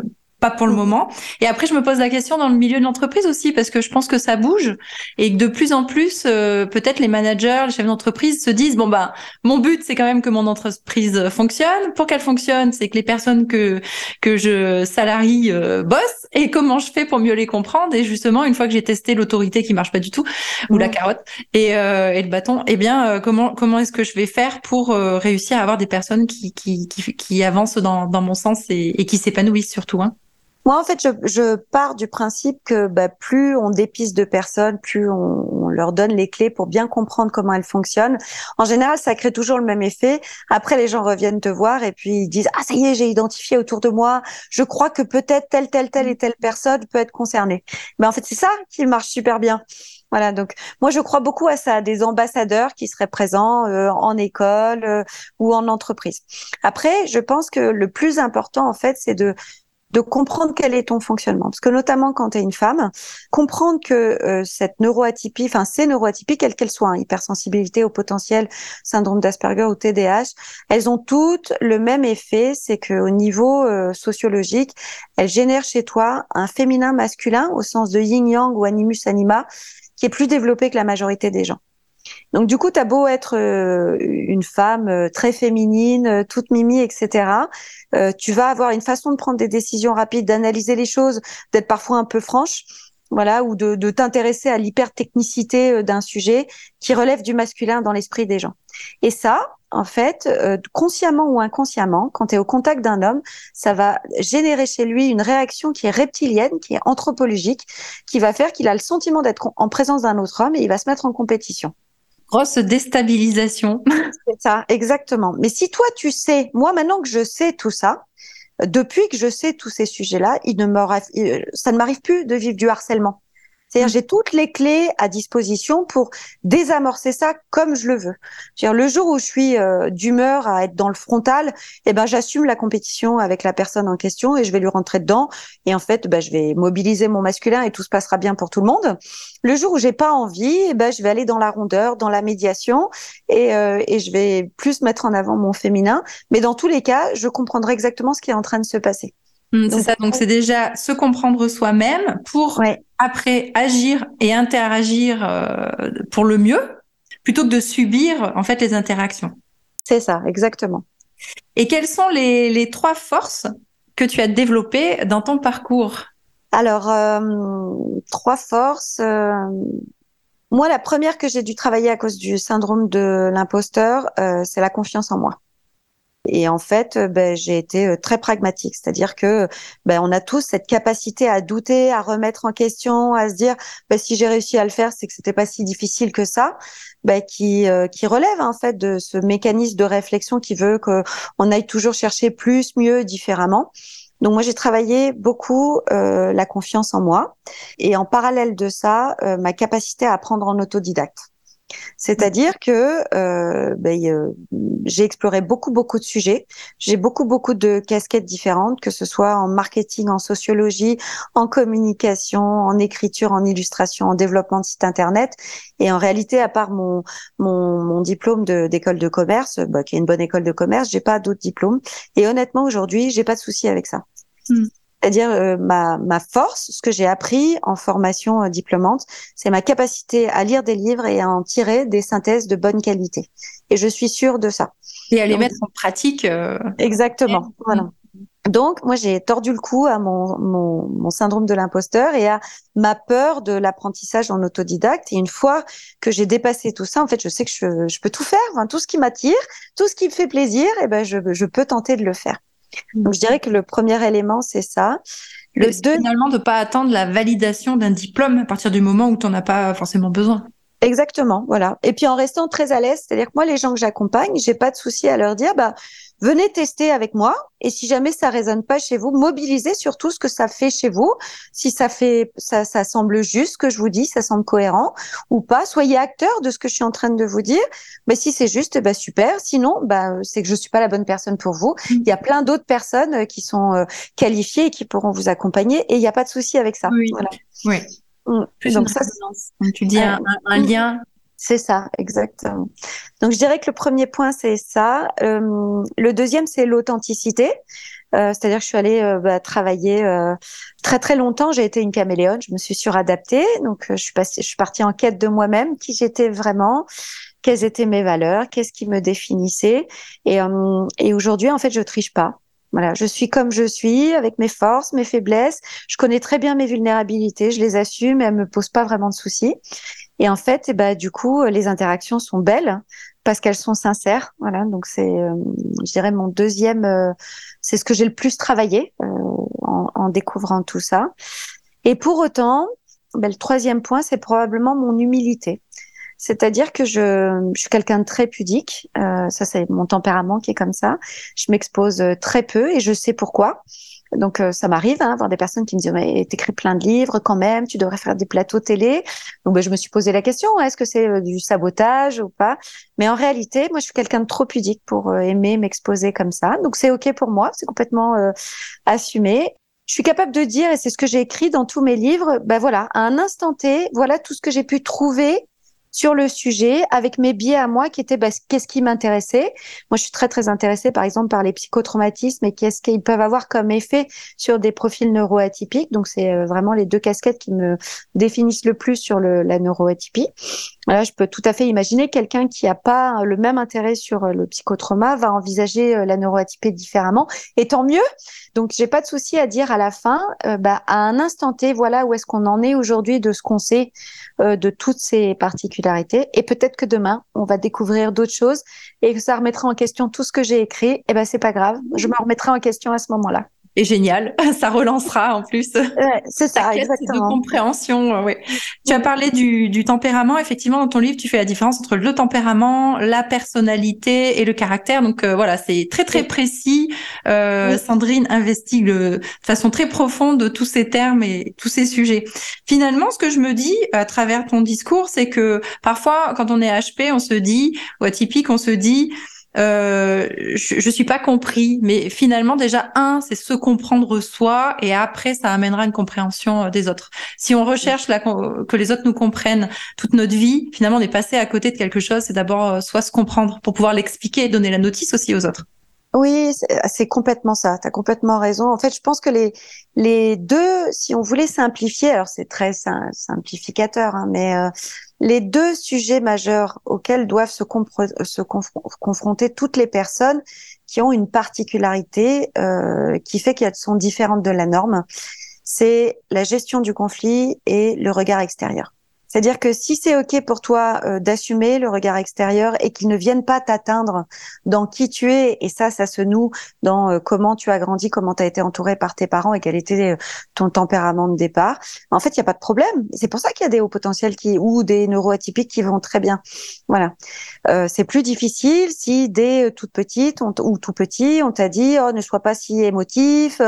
pas pour le moment. Et après, je me pose la question dans le milieu de l'entreprise aussi, parce que je pense que ça bouge et que de plus en plus, euh, peut-être les managers, les chefs d'entreprise se disent bon bah, mon but c'est quand même que mon entreprise fonctionne. Pour qu'elle fonctionne, c'est que les personnes que que je salarie euh, bossent. Et comment je fais pour mieux les comprendre? Et justement, une fois que j'ai testé l'autorité qui marche pas du tout ou la carotte et, euh, et le bâton, eh bien, comment comment est-ce que je vais faire pour réussir à avoir des personnes qui qui qui, qui avancent dans dans mon sens et, et qui s'épanouissent surtout. Hein? Moi, en fait, je, je, pars du principe que bah, plus on dépiste de personnes, plus on, on, leur donne les clés pour bien comprendre comment elles fonctionnent. En général, ça crée toujours le même effet. Après, les gens reviennent te voir et puis ils disent ah ça y est, j'ai identifié autour de moi. Je crois que peut-être telle, telle, telle et telle personne peut être concernée. Mais en fait, c'est ça qui marche super bien. Voilà, donc moi je crois beaucoup à ça, des ambassadeurs qui seraient présents euh, en école euh, ou en entreprise. Après, je pense que le plus important en fait, c'est de de comprendre quel est ton fonctionnement. Parce que notamment quand tu es une femme, comprendre que euh, cette neuroatypie, enfin ces neuroatypies, quelles qu'elles soient, hein, hypersensibilité au potentiel, syndrome d'Asperger ou TDAH, elles ont toutes le même effet, c'est que au niveau euh, sociologique, elles génèrent chez toi un féminin masculin au sens de yin-yang ou animus anima, qui est plus développé que la majorité des gens. Donc du coup, tu as beau être euh, une femme euh, très féminine, euh, toute mimi, etc. tu vas avoir une façon de prendre des décisions rapides, d'analyser les choses, d'être parfois un peu franche, voilà, ou de, de t'intéresser à l'hypertechnicité d'un sujet qui relève du masculin dans l'esprit des gens. Et ça, en fait, consciemment ou inconsciemment, quand tu es au contact d'un homme, ça va générer chez lui une réaction qui est reptilienne, qui est anthropologique, qui va faire qu'il a le sentiment d'être en présence d'un autre homme et il va se mettre en compétition grosse déstabilisation. C'est ça, exactement. Mais si toi tu sais, moi maintenant que je sais tout ça, depuis que je sais tous ces sujets-là, il ne ça ne m'arrive plus de vivre du harcèlement. C'est-à-dire, j'ai toutes les clés à disposition pour désamorcer ça comme je le veux. dire le jour où je suis euh, d'humeur à être dans le frontal, eh ben, j'assume la compétition avec la personne en question et je vais lui rentrer dedans. Et en fait, ben, je vais mobiliser mon masculin et tout se passera bien pour tout le monde. Le jour où j'ai pas envie, eh ben, je vais aller dans la rondeur, dans la médiation et, euh, et je vais plus mettre en avant mon féminin. Mais dans tous les cas, je comprendrai exactement ce qui est en train de se passer. Mmh, c'est ça. Donc, c'est déjà se comprendre soi-même pour après agir et interagir euh, pour le mieux, plutôt que de subir en fait les interactions. C'est ça, exactement. Et quelles sont les, les, trois forces que tu as développées dans ton parcours? Alors, euh, trois forces. Euh, moi, la première que j'ai dû travailler à cause du syndrome de l'imposteur, c'est la confiance en moi. Et en fait, euh, ben, j'ai été euh, très pragmatique, c'est-à-dire que ben, on a tous cette capacité à douter, à remettre en question, à se dire ben, si j'ai réussi à le faire, c'est que c'était pas si difficile que ça, ben, qui euh, qui relève en fait de ce mécanisme de réflexion qui veut que on aille toujours chercher plus, mieux, différemment. Donc moi j'ai travaillé beaucoup euh, la confiance en moi et en parallèle de ça ma capacité à apprendre en autodidacte. C'est-à-dire que euh, ben, j'ai exploré beaucoup beaucoup de sujets, j'ai beaucoup beaucoup de casquettes différentes, que ce soit en marketing, en sociologie, en communication, en écriture, en illustration, en développement de site internet. Et en réalité, à part mon mon, diplôme d'école de, commerce, bah, qui est une bonne école de commerce, j'ai pas d'autres diplômes. Et honnêtement, aujourd'hui, j'ai pas de souci avec ça. Hmm c'est-à-dire euh, ma, ma force, ce que j'ai appris en formation euh, diplômante, c'est ma capacité à lire des livres et à en tirer des synthèses de bonne qualité. Et je suis sûre de ça. Et à les mettre en pratique. Euh, exactement. Voilà. Donc, moi, j'ai tordu le cou à mon, mon, mon syndrome de l'imposteur et à ma peur de l'apprentissage en autodidacte. Et une fois que j'ai dépassé tout ça, en fait, je sais que je, je peux tout faire, tout ce qui m'attire, tout ce qui me fait plaisir, et ben, je, je peux tenter de le faire. Donc je dirais que le premier élément, c'est ça. Le deux... Finalement, de pas attendre la validation d'un diplôme à partir du moment où tu n'en as pas forcément besoin? Exactement, voilà. Et puis en restant très à l'aise, c'est-à-dire que moi, les gens que j'accompagne, j'ai pas de souci à leur dire, bah, venez tester avec moi. Et si jamais ça résonne pas chez vous, mobilisez surtout ce que ça fait chez vous. Si ça fait, ça, ça semble juste ce que je vous dis, ça semble cohérent ou pas. Soyez acteur de ce que je suis en train de vous dire. Mais si c'est juste, bah super. Sinon, bah c'est que je suis pas la bonne personne pour vous. Mm. Il y a plein d'autres personnes euh, qui sont euh, qualifiées et qui pourront vous accompagner. Et il n'y a pas de souci avec ça. Oui. Voilà. Oui. Mm. Donc ça, tu dis un, lien. C'est ça, exactement. Donc je dirais que le premier point c'est ça. Euh, le deuxième c'est l'authenticité. Euh, c'est-à-dire que je suis allée euh, bah, travailler très très longtemps. J'ai été une caméléone. Je me suis suradaptée. Donc je suis partie en quête de moi-même, qui j'étais vraiment, quelles étaient mes valeurs, qu'est-ce qui me définissait. Et, et aujourd'hui en fait je triche pas. Voilà, je suis comme je suis, avec mes forces, mes faiblesses. Je connais très bien mes vulnérabilités, je les assume et elles me posent pas vraiment de soucis. Et en fait, eh ben, du coup, les interactions sont belles parce qu'elles sont sincères. Voilà, donc c'est, euh, je dirais, mon deuxième, euh, c'est ce que j'ai le plus travaillé euh, en, en, découvrant tout ça. Et pour autant, ben, le troisième point, c'est probablement mon humilité. C'est-à-dire que je, je suis quelqu'un de très pudique. Euh, ça, c'est mon tempérament qui est comme ça. Je m'expose euh, très peu et je sais pourquoi. Donc euh, ça m'arrive hein, voir des personnes qui me disent mais t'écris plein de livres quand même, tu devrais faire des plateaux télé. Donc ben, je me suis posé la question est-ce que c'est du sabotage ou pas? Mais en réalité, moi je suis quelqu'un de trop pudique pour aimer m'exposer comme ça. Donc c'est ok pour moi, c'est complètement assumé. Je suis capable de dire et c'est ce que j'ai écrit dans tous mes livres. Ben voilà, à un instant T, voilà tout ce que j'ai pu trouver sur le sujet avec mes biais à moi qui étaient bah, qu'est-ce qui m'intéressait. Moi, je suis très très intéressée par exemple par les psychotraumatismes et qu'est-ce qu'ils peuvent avoir comme effet sur des profils neuroatypiques. Donc c'est euh, vraiment les deux casquettes qui me définissent le plus sur la neuroatypie. Voilà, je peux tout à fait imaginer quelqu'un qui n'a pas le même intérêt sur euh, le psychotrauma va envisager euh, la neuroatypie différemment. Et tant mieux. Donc j'ai pas de souci à dire à la fin, bah, à un instant T, voilà où est-ce qu'on en est aujourd'hui de ce qu'on sait de toutes ces particularités et peut-être que demain, on va découvrir d'autres choses et que ça remettra en question tout ce que j'ai écrit. Et eh ben, c'est pas grave. Je me remettrai en question à ce moment-là et génial. Ça relancera en plus. c'est ça, exactement. De compréhension, ouais. Tu as parlé du, du, tempérament. Effectivement, dans ton livre, tu fais la différence entre le tempérament, la personnalité et le caractère. Donc euh, voilà, c'est très très précis. Euh, Sandrine investigue de façon très profonde de tous ces termes et tous ces sujets. Finalement, ce que je me dis à travers ton discours, c'est que parfois, quand on est HP, on se dit, ou atypique, on se dit, euh, je, je suis pas compris, mais finalement déjà un, c'est se comprendre soi, et après ça amènera une compréhension euh, des autres. Si on recherche la, que les autres nous comprennent toute notre vie, finalement on est passé à côté de quelque chose. C'est d'abord euh, soit se comprendre pour pouvoir l'expliquer et donner la notice aussi aux autres. Oui, c'est complètement ça. Tu as complètement raison. En fait, je pense que les, les deux, si on voulait simplifier, alors c'est très simplificateur, hein, mais euh, les deux sujets majeurs auxquels doivent se, confronter toutes les personnes qui ont une particularité euh, qui fait qu'elles sont différentes de la norme, c'est la gestion du conflit et le regard extérieur. C'est-à-dire que si c'est OK pour toi euh, d'assumer le regard extérieur et qu'il ne vienne pas t'atteindre dans qui tu es, et ça, ça se noue dans euh, comment tu as grandi, comment tu as été entouré par tes parents et quel était euh, ton tempérament de départ, en fait, il n'y a pas de problème. C'est pour ça qu'il y a des hauts potentiels qui, ou des neuroatypiques qui vont très bien. Voilà. C'est plus difficile si dès toute petite ou tout petit, on t'a dit oh, ne sois pas si émotif,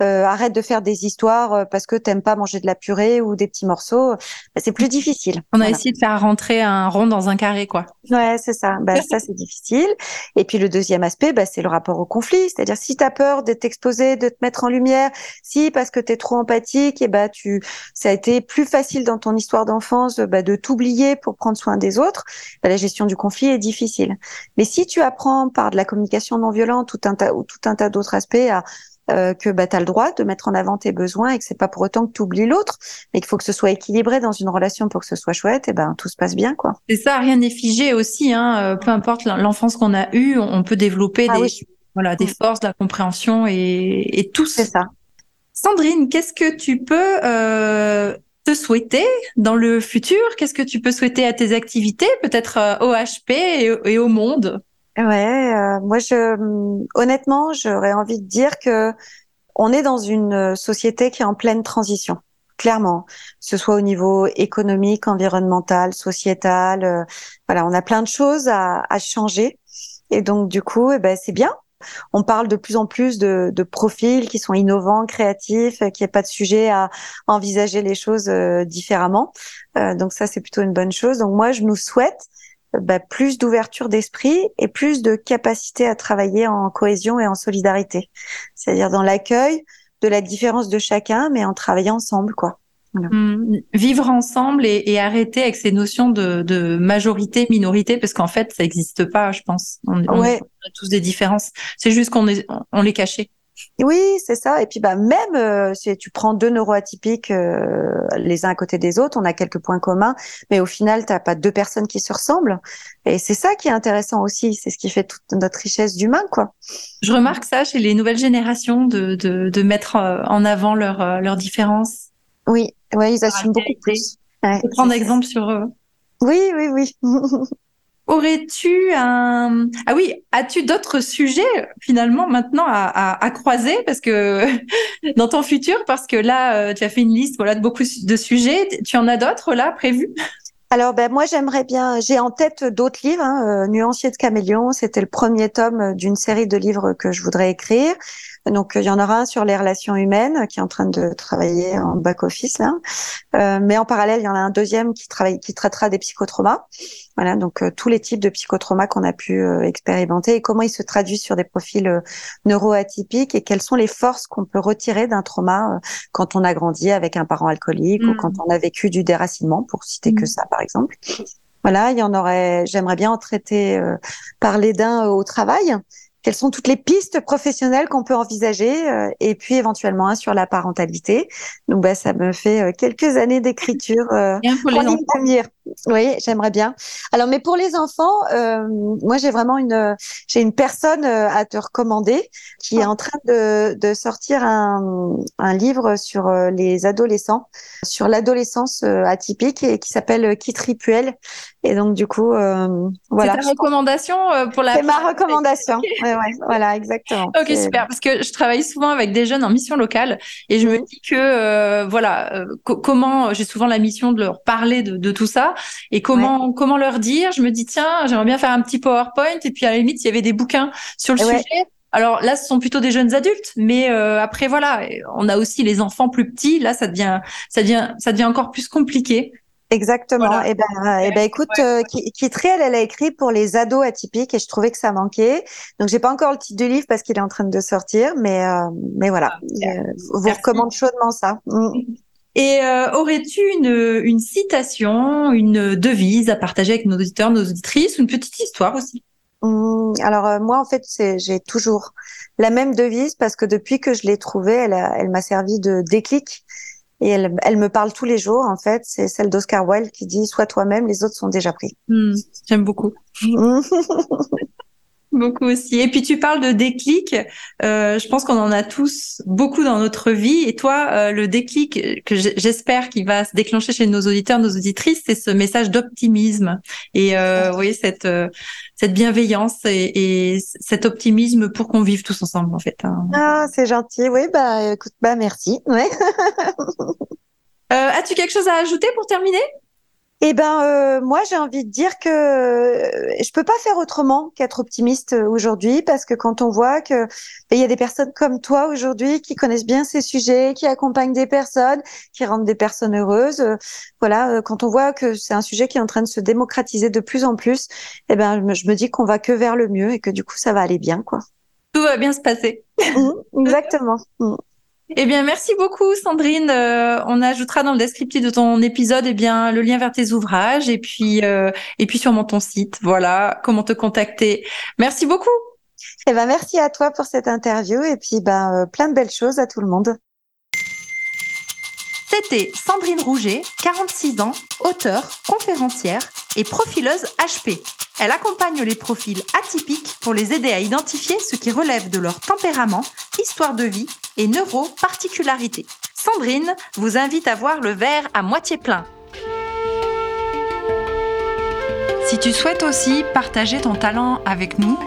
arrête de faire des histoires parce que t'aimes pas manger de la purée ou des petits morceaux. Bah, c'est plus difficile difficile. On a essayé de faire rentrer un rond dans un carré, quoi. Ouais, c'est ça. Bah, ça, c'est difficile. Et puis le deuxième aspect, bah, c'est le rapport au conflit. C'est-à-dire, si tu as peur d'être exposé, de te mettre en lumière, si parce que tu es trop empathique, et bah, tu, ça a été plus facile dans ton histoire d'enfance bah, de t'oublier pour prendre soin des autres, bah, la gestion du conflit est difficile. Mais si tu apprends par de la communication non violente tout un tas, ou tout un tas d'autres aspects à euh, que bah, tu as le droit de mettre en avant tes besoins et que c'est pas pour autant que tu oublies l'autre, mais qu'il faut que ce soit équilibré dans une relation pour que ce soit chouette, et ben tout se passe bien quoi. C'est ça, rien n'est figé aussi, hein, euh, peu importe l'enfance qu'on a eue, on peut développer ah des, voilà, des mm. forces, de la compréhension et, et tout. C'est ça. Sandrine, qu'est-ce que tu peux euh, te souhaiter dans le futur? Qu'est-ce que tu peux souhaiter à tes activités, peut-être au HP et, et au monde? Ouais, euh, moi je honnêtement, j'aurais envie de dire que on est dans une société qui est en pleine transition. Clairement, que ce soit au niveau économique, environnemental, sociétal, euh, voilà, on a plein de choses à, à changer. Et donc du coup, eh ben c'est bien. On parle de plus en plus de, de profils qui sont innovants, créatifs, qui n'y pas de sujet à envisager les choses euh, différemment. Euh, donc ça, c'est plutôt une bonne chose. Donc moi, je nous souhaite bah, plus d'ouverture d'esprit et plus de capacité à travailler en cohésion et en solidarité. C'est-à-dire dans l'accueil de la différence de chacun, mais en travaillant ensemble, quoi. Mmh. Vivre ensemble et, et, arrêter avec ces notions de, de majorité, minorité, parce qu'en fait, ça n'existe pas, je pense. On, on a tous des différences. C'est juste qu'on on les cachait. Oui, c'est ça. Et puis bah même euh, si tu prends deux neuroatypiques euh, les uns à côté des autres, on a quelques points communs, mais au final, t'as pas deux personnes qui se ressemblent. Et c'est ça qui est intéressant aussi. C'est ce qui fait toute notre richesse d'humain, quoi. Je remarque ça chez les nouvelles générations de de, de mettre euh, en avant leurs leurs différences. Oui, ouais, ils assument beaucoup plus. Ouais, prendre exemple sur eux. Oui, oui, oui. Aurais-tu un ah oui as-tu d'autres sujets finalement maintenant à, croiser? Parce que dans ton futur parce que là euh, tu as fait une liste voilà de beaucoup de sujets. Tu en as d'autres là prévus? Alors ben moi j'aimerais bien j'ai en tête d'autres livres hein, euh, Nuancier de caméléon c'était le premier tome d'une série de livres que je voudrais écrire donc il y en aura un sur les relations humaines qui est en train de travailler en back office là, euh, mais en parallèle il y en a un deuxième qui travaille, qui traitera des psychotraumas. Voilà, donc euh, tous les types de psychotraumas qu'on a pu euh, expérimenter et comment ils se traduisent sur des profils euh, neuroatypiques et quelles sont les forces qu'on peut retirer d'un trauma quand on a grandi avec un parent alcoolique ou quand mmh. on a vécu du déracinement, pour citer que mmh. ça par exemple. Voilà, il y en aurait. J'aimerais bien en traiter, parler d'un au travail quelles sont toutes les pistes professionnelles qu'on peut envisager euh, et puis éventuellement un sur la parentalité? Donc bah ça me fait euh, quelques années d'écriture euh, pour les enfants. Oui, j'aimerais bien. Alors mais pour les enfants, euh, moi j'ai vraiment une j'ai une personne à te recommander qui est ah. en train de, de sortir un, un livre sur les adolescents, sur l'adolescence atypique et qui s'appelle Kit Ripuel. Et donc du coup voilà. C'est ta recommandation pour la. C'est ma recommandation ouais, voilà, exactement. Ok, super. Parce que je travaille souvent avec des jeunes en mission locale et je me mhm. dis que, euh, voilà, euh, comment, j'ai souvent la mission de leur parler de, de tout ça et comment, comment leur dire? Je me dis, tiens, j'aimerais bien faire un petit PowerPoint et puis à la limite, il y avait des bouquins sur le sujet. Alors là, ce sont plutôt des jeunes adultes, mais euh, après voilà, on a aussi les enfants plus petits. Là, ça devient, ça devient, ça devient encore plus compliqué. Exactement. Et eh ben, et eh ben, écoute, ouais. euh, elle, elle a écrit pour les ados atypiques et je trouvais que ça manquait. Donc, j'ai pas encore le titre du livre parce qu'il est en train de sortir, mais, euh, mais voilà. Ah, euh, vous recommande chaudement ça. Mm. Et euh, aurais-tu une, une citation, une devise à partager avec nos auditeurs, nos auditrices, ou une petite histoire aussi? Mm, alors euh, moi en fait j'ai toujours la même devise parce que depuis que je l'ai trouvée elle elle m'a servi de déclic et elle, elle me parle tous les jours, en fait. C'est celle d'Oscar Wilde qui dit Sois toi-même, les autres sont déjà pris. Mmh, J'aime beaucoup. beaucoup aussi. Et puis tu parles de déclic. Euh, je pense qu'on en a tous beaucoup dans notre vie. Et toi, euh, le déclic que j'espère qu'il va se déclencher chez nos auditeurs, nos auditrices, c'est ce message d'optimisme et euh, voyez cette euh, cette bienveillance et, et, cet optimisme pour qu'on vive tous ensemble en fait. Hein. Ah, c'est gentil. Oui, bah écoute, bah merci. Ouais. Euh, as-tu quelque chose à ajouter pour terminer? Eh ben, euh, moi, j'ai envie de dire que je peux pas faire autrement qu'être optimiste euh, aujourd'hui, parce que quand on voit que ben, il y a des personnes comme toi aujourd'hui qui connaissent bien ces sujets, qui accompagnent des personnes, qui rendent des personnes heureuses, euh, voilà, quand on voit que c'est un sujet qui est en train de se démocratiser de plus en plus, eh ben, je me dis qu'on va que vers le mieux et que du coup, ça va aller bien, quoi. Tout va bien se passer. Mmh, exactement. Mmh. Eh bien, merci beaucoup, Sandrine. Euh, on ajoutera dans le descriptif de ton épisode, eh bien, le lien vers tes ouvrages et puis, euh, et puis sûrement ton site. Voilà, comment te contacter. Merci beaucoup. Eh ben, merci à toi pour cette interview et puis, ben, euh, plein de belles choses à tout le monde. C'était Sandrine Rouget, 46 ans, auteure, conférencière et profileuse HP. Elle accompagne les profils atypiques pour les aider à identifier ce qui relève de leur tempérament, histoire de vie et neuroparticularités. Sandrine vous invite à voir le verre à moitié plein Si tu souhaites aussi partager ton talent avec nous,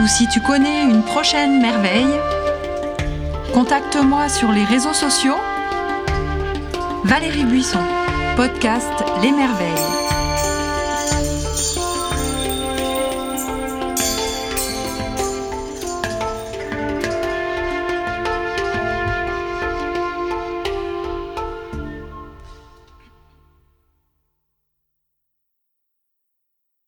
ou si tu connais une prochaine merveille, contacte-moi sur les réseaux sociaux. Valérie Buisson, podcast Les Merveilles.